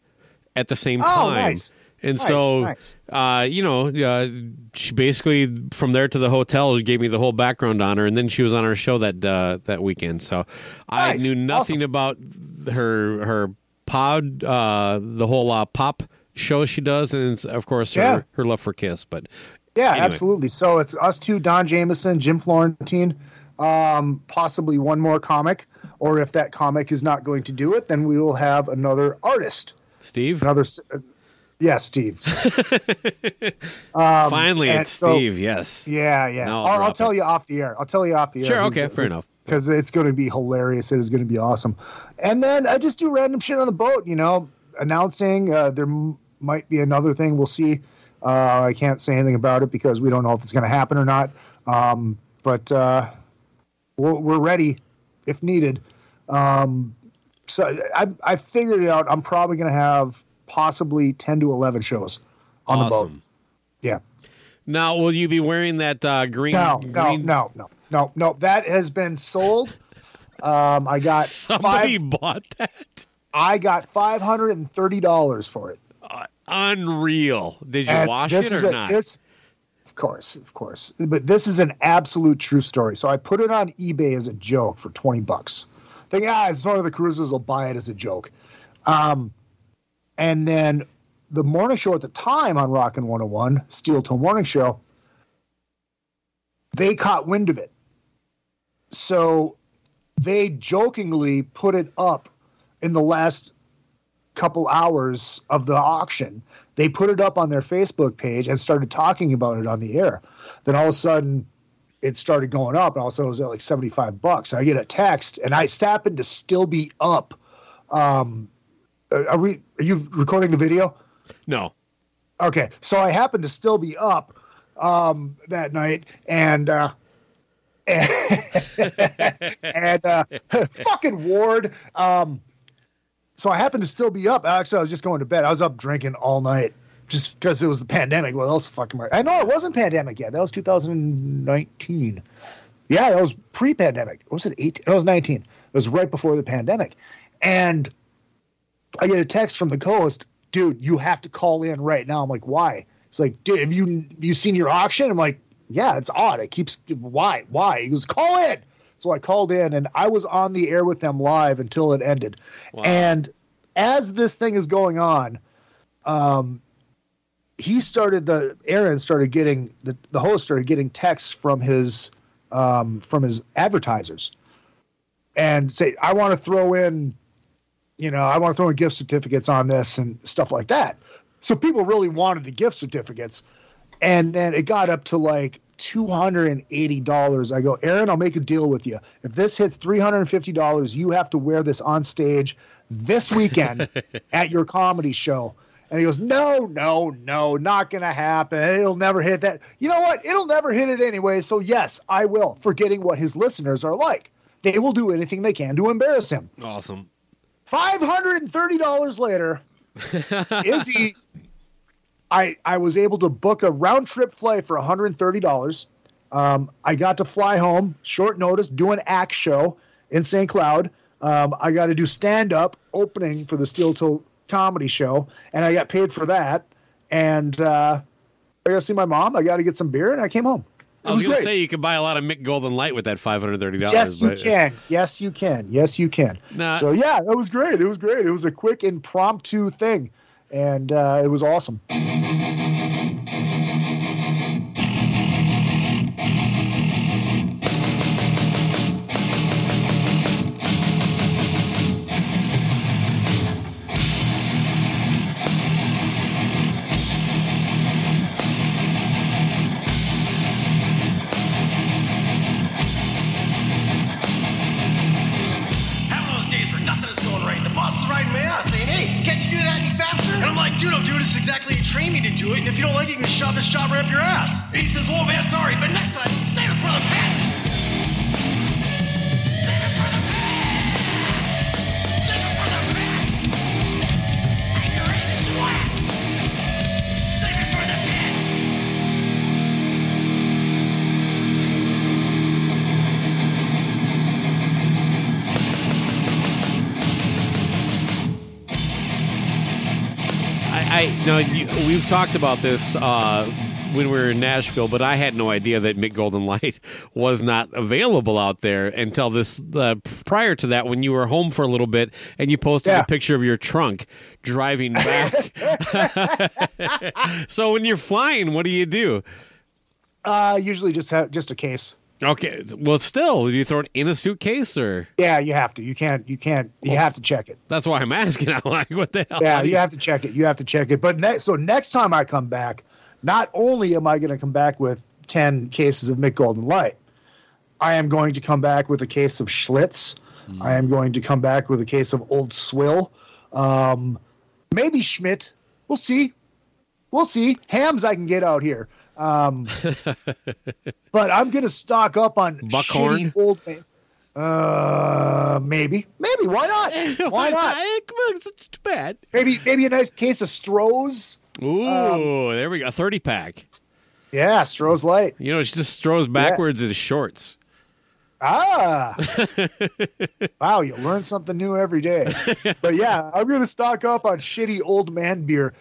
at the same Oh, time. nice. And Nice, so, nice. uh, you know, uh, she basically from there to the hotel gave me the whole background on her, and then she was on our show that uh, that weekend. So I knew nothing about her her pod, uh, the whole uh, pop show she does, and of course her, Yeah. her love for Kiss. But Yeah, Anyway. absolutely. So it's us two, Don Jamieson, Jim Florentine, um, possibly one more comic. Or if that comic is not going to do it, then we will have another artist. Steve, Another. Yeah, Steve. finally, it's so- Steve. Yes. Yeah, yeah. Now I'll I'll, I'll tell it. you off the air. I'll tell you off the air. Sure. Okay. Fair enough. because it's going to be hilarious. It is going to be awesome. And then I just do random shit on the boat, you know, announcing uh, there m- might be another thing. We'll see. Uh, I can't say anything about it because we don't know if it's going to happen or not. Um, but uh, we're, we're ready if needed. Um, so I, I figured it out. I'm probably going to have possibly 10 to 11 shows on the boat. Yeah. Now, will you be wearing that uh, green? No, no, green- no, no, no, no. That has been sold. Um, I got Somebody five, bought that. I got five hundred and thirty dollars for it. Unreal. Did you And wash it or a- not? this- of course, of course. But this is an absolute true story. So I put it on eBay as a joke for twenty bucks. Think, ah, it's one of the cruisers will buy it as a joke. Um, and then the morning show at the time on Rockin' 101, Steel Toe Morning Show, they caught wind of it. So they jokingly put it up in the last couple hours of the auction. They put it up on their Facebook page and started talking about it on the air. Then all of a sudden, it started going up, and all of a sudden it was at like seventy-five bucks. I get a text, and I happened to still be up. Um, are we? Are you recording the video? no. Okay, so I happened to still be up um, that night, and uh, and uh, fucking Ward. Um, so I happened to still be up. Actually, I was just going to bed. I was up drinking all night just because it was the pandemic. What else fucking? right. I know it wasn't pandemic yet. That was 2019. Yeah, that was pre-pandemic. Was it 18? That was 19. It was right before the pandemic, and I get a text from the co-host, dude, you have to call in right now. I'm like, why? It's like, dude, have you have you seen your auction? I'm like, yeah, it's odd. It keeps why? Why? He goes, call in. So I called in and I was on the air with them live until it ended. And as this thing is going on, um he started the Aaron started getting the, the host started getting texts from his um from his advertisers and say, I want to throw in you know, I want to throw in gift certificates on this and stuff like that. So people really wanted the gift certificates. And then it got up to like $280. I go, Aaron, I'll make a deal with you. If this hits $350, you have to wear this on stage this weekend at your comedy show. And he goes, No, no, no, not going to happen. It'll never hit that. You know what? It'll never hit it anyway. So, yes, I will, forgetting what his listeners are like. They will do anything they can to embarrass him. Awesome. Five hundred and thirty dollars later, Izzy, I I was able to book a round trip flight for one hundred and thirty dollars. Um, I got to fly home short notice, do an act show in St. Cloud. Um, I got to do stand up opening for the Steel Toe comedy show, and I got paid for that. And uh, I got to see my mom. I got to get some beer, and I came home. I was was going to say you could buy a lot of Mick Golden Light with that five hundred thirty dollars. Yes, you can. Yes, you can. Yes, you can. Nah. So yeah, it was great. It was great. It was a quick impromptu thing, and uh, it was awesome. We've talked about this uh, when we were in Nashville, but I had no idea that Mick Golden Light was not available out there until this. Uh, prior to that, when you were home for a little bit and you posted Yeah. a picture of your trunk driving back. so when you're flying, what do you do? Uh, usually just ha- just a case. Okay, well, still, do you throw it in a suitcase or? Yeah, you have to. You can't. You can't. You have to check it. That's why I'm asking. I'm like, what the hell? Yeah, do you have to check it. You have to check it. But next, so next time I come back, not only am I going to come back with ten cases of Mick Golden Light, I am going to come back with a case of Schlitz. I am going to come back with a case of Old Swill, um, maybe Schmidt. We'll see. We'll see. Hamm's I can get out here. Um, but I'm going to stock up on Buckhorn? shitty old. Uh, maybe, maybe. Why not? Why not? Come on, it's too bad. Maybe, maybe a nice case of Stroh's. Ooh, Um, there we go. A 30 pack. Yeah, Stroh's Light. You know, she just throws backwards in shorts. Ah, wow! You learn something new every day. But yeah, I'm going to stock up on shitty old man beer,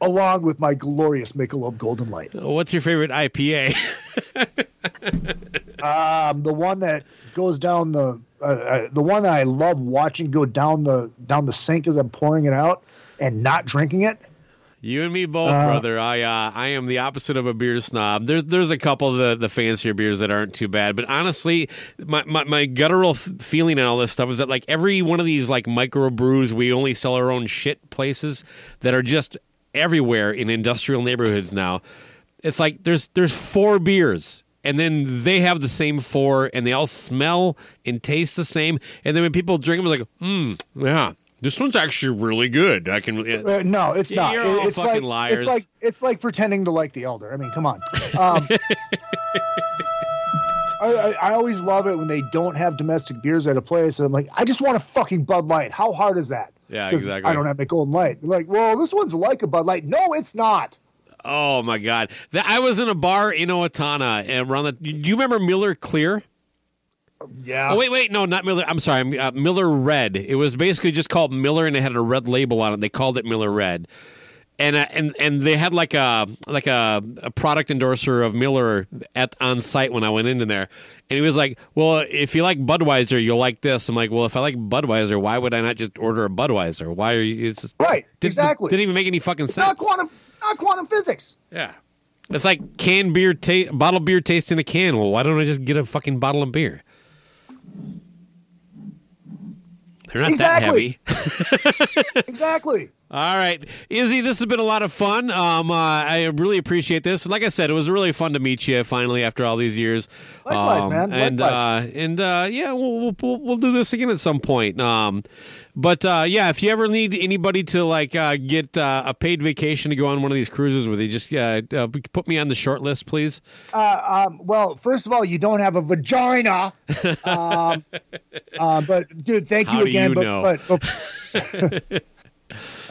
along with my glorious Michelob Golden Light. What's your favorite IPA? Um, the one that goes down the, uh, uh, the one that I love watching go down the down the sink as I'm pouring it out and not drinking it. you and me both, Uh, brother. I uh, I am the opposite of a beer snob. There's there's a couple of the, the fancier beers that aren't too bad, but honestly, my, my, my guttural f- feeling and all this stuff is that like every one of these like micro brews, we only sell our own shit places that are just everywhere in industrial neighborhoods now. It's like there's there's four beers and then they have the same four and they all smell and taste the same and then when people drink them it's like hmm yeah this one's actually really good i can Uh, no, it's Yeah, not. you're It- all it's fucking like liars. it's like it's like pretending to like the elder. I mean, come on. Um, I, I, I always love it when they don't have domestic beers at a place. I'm like, I just want a fucking Bud Light. How hard is that? Yeah, exactly. I don't have a Golden Light. They're like, well, this one's like a Bud Light. No, it's not. oh my god that, i was in a bar in owatonna and around the do you remember miller clear Yeah. oh wait wait no not miller i'm sorry uh, miller red it was basically just called miller and it had a red label on it they called it miller red and uh, and and they had like a like a, a product endorser of Miller at on site when I went in there, and he was like, "Well, if you like Budweiser, you'll like this." I'm like, "Well, if I like Budweiser, why would I not just order a Budweiser? Why are you?" It's just, Right. did, exactly. Didn't even make any fucking it's not sense. quantum. Not quantum physics. Yeah, it's like canned beer, ta- bottled beer tastes in a can. Well, why don't I just get a fucking bottle of beer? They're not Exactly. that heavy. exactly. All right, Izzy, this has been a lot of fun. Um, uh, I really appreciate this. Like I said, it was really fun to meet you finally after all these years. Likewise, Um, man. And uh, and uh, yeah, we'll, we'll- we'll we'll do this again at some point. Um, but uh, yeah, if you ever need anybody to like uh, get uh, a paid vacation to go on one of these cruises with you, just uh, uh, put me on the short list, please. Uh, um, well, first of all, you don't have a vagina. um, uh, but dude, thank you How do again. you but, know? but, but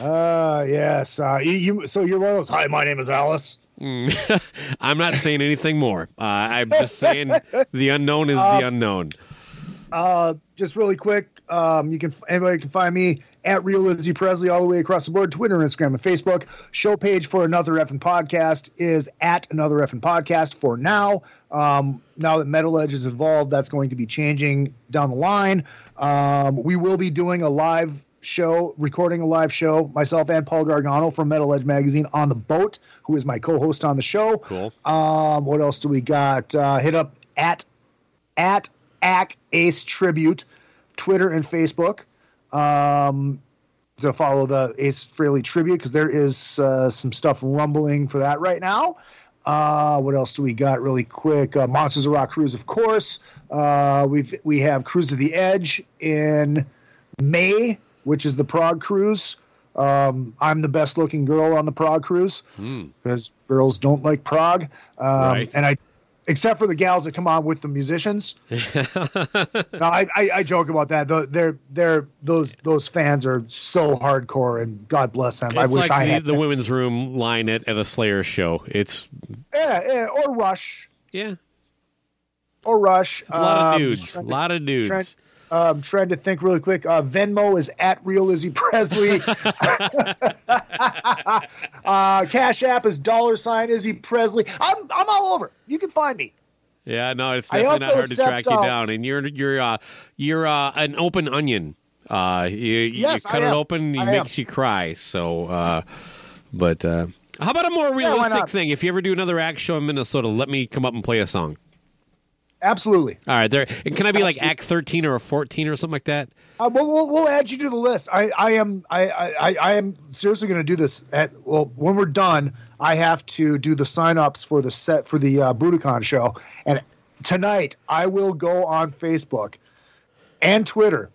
uh, yes. Uh, you, you. So you're one of those. Hi, my name is Alice. I'm not saying anything more. Uh, I'm just saying the unknown is the unknown. Uh, just really quick, um, you can anybody can find me at Real Izzy Presley all the way across the board, Twitter, Instagram, and Facebook. Show page for Another Effing Podcast is at Another Effing Podcast for now. Um, now that Metal Edge is involved, that's going to be changing down the line. Um, we will be doing a live show, recording a live show, myself and Paul Gargano from Metal Edge Magazine on the boat, who is my co-host on the show. Cool. Um, what else do we got? Uh, hit up at at Ack Ace Tribute, Twitter and Facebook. Um, to follow the Ace Frehley tribute because there is uh, some stuff rumbling for that right now. Uh, what else do we got really quick? Uh, Monsters of Rock Cruise, of course. Uh, we've we have Cruise to the Edge in May, which is the prog cruise. Um, I'm the best looking girl on the prog cruise because girls don't like prog. Um, Right. And I, except for the gals that come on with the musicians. no, I, I, I joke about that. Tho- They're they're those those fans are so hardcore, and God bless them. I wish like I the, had the women's room line at, at a Slayer show. It's Yeah, yeah, or Rush, yeah, or Rush. a lot of Um, dudes, a lot of dudes. trying- um, trying to think really quick. Uh, Venmo is at Real Lizzie Presley. uh, Cash App is dollar sign Izzy Presley. I'm I'm all over. You can find me. Yeah, no, it's definitely not hard to track you uh, down. And you're you're uh, you're uh, an open onion. Uh, you, Yes, you cut it open, it makes you cry. So, uh, but uh, how about a more realistic not? thing? If you ever do another act show in Minnesota, let me come up and play a song. Absolutely. All right, there. And can I be like Act thirteen or a fourteen or something like that? Uh, we'll, we'll we'll add you to the list. I I am I I, I am seriously going to do this. At well, when we're done, I have to do the sign ups for the set for the uh, Bruticon show, and tonight I will go on Facebook and Twitter,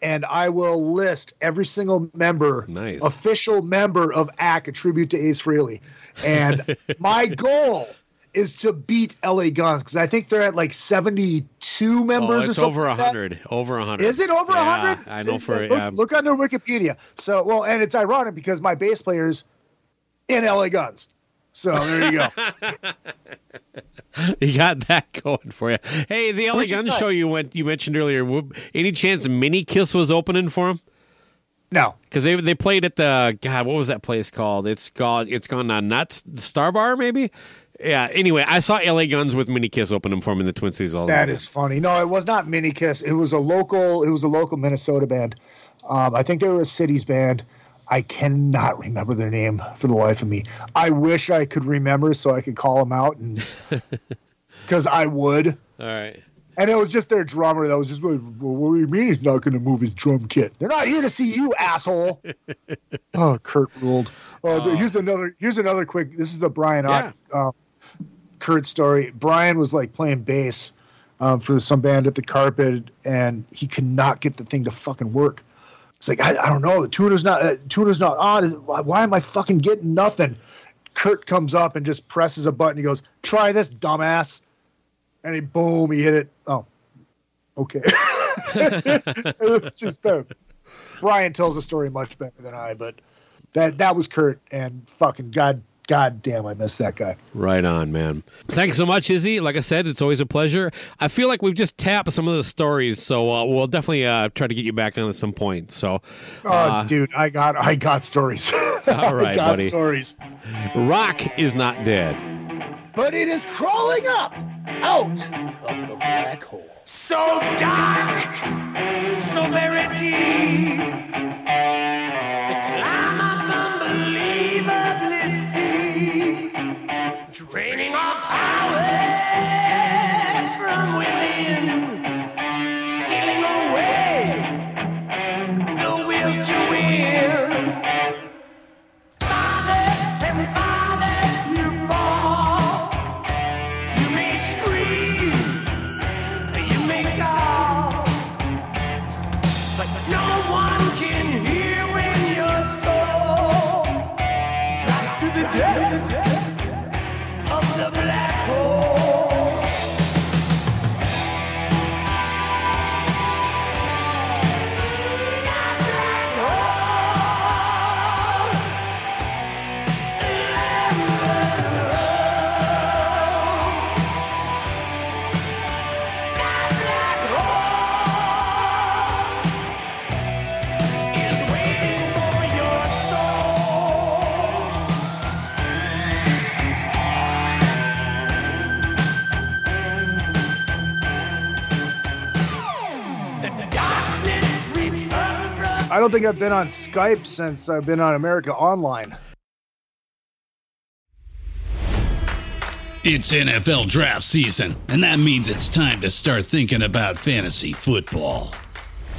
and I will list every single member, Nice. official member of ACK, a tribute to Ace Frehley, and my goal. Is to beat LA Guns because I think they're at like seventy-two members. Oh, or it's something over like that. hundred. Over hundred. Is it over a Yeah, hundred? I know for look, yeah. look on their Wikipedia. So well, and it's ironic because my bass player's in LA Guns. So there you go. You got that going for you. Hey, the LA Which nice. show you went you mentioned earlier. Any chance Mini Kiss was opening for them? no, Because they they played at the God, what was that place called? It's called it's gone on nuts Star Bar maybe. Yeah. Anyway, I saw LA Guns with Mini Kiss opening for them in the Twin Cities all that is funny. No, it was not Mini Kiss. It was a local. It was a local Minnesota band. Um, I think they were a cities band. I cannot remember their name for the life of me. I wish I could remember so I could call them out and because I would. All right. And it was just their drummer that was just, well, what do you mean he's not going to move his drum kit? They're not here to see you, asshole. oh, Kurt ruled. Oh, but here's another. Here's another quick. This is a Brian Ott, uh, Kurt story. Brian was like playing bass um, for some band at the Carpet, and he could not get the thing to fucking work. It's like I, I don't know. The tuner's not. Uh, tuner's not on. Why, why am I fucking getting nothing? Kurt comes up and just presses a button. He goes, "Try this, dumbass." and he boom, he hit it. Oh, okay. it was just uh, Brian tells the story much better than I, but that that was Kurt, and fucking god, god damn, I miss that guy. Right on, man. Thanks so much, Izzy. Like I said, it's always a pleasure. I feel like we've just tapped some of the stories, so uh, we'll definitely uh, try to get you back on at some point. So, Oh, uh, dude, I got I got stories. All right, I got buddy. stories. rock is not dead. But it is crawling up out of the black hole. So dark, so very deep. Don't think I've been on Skype since I've been on America Online. It's NFL draft season, and that means it's time to start thinking about fantasy football.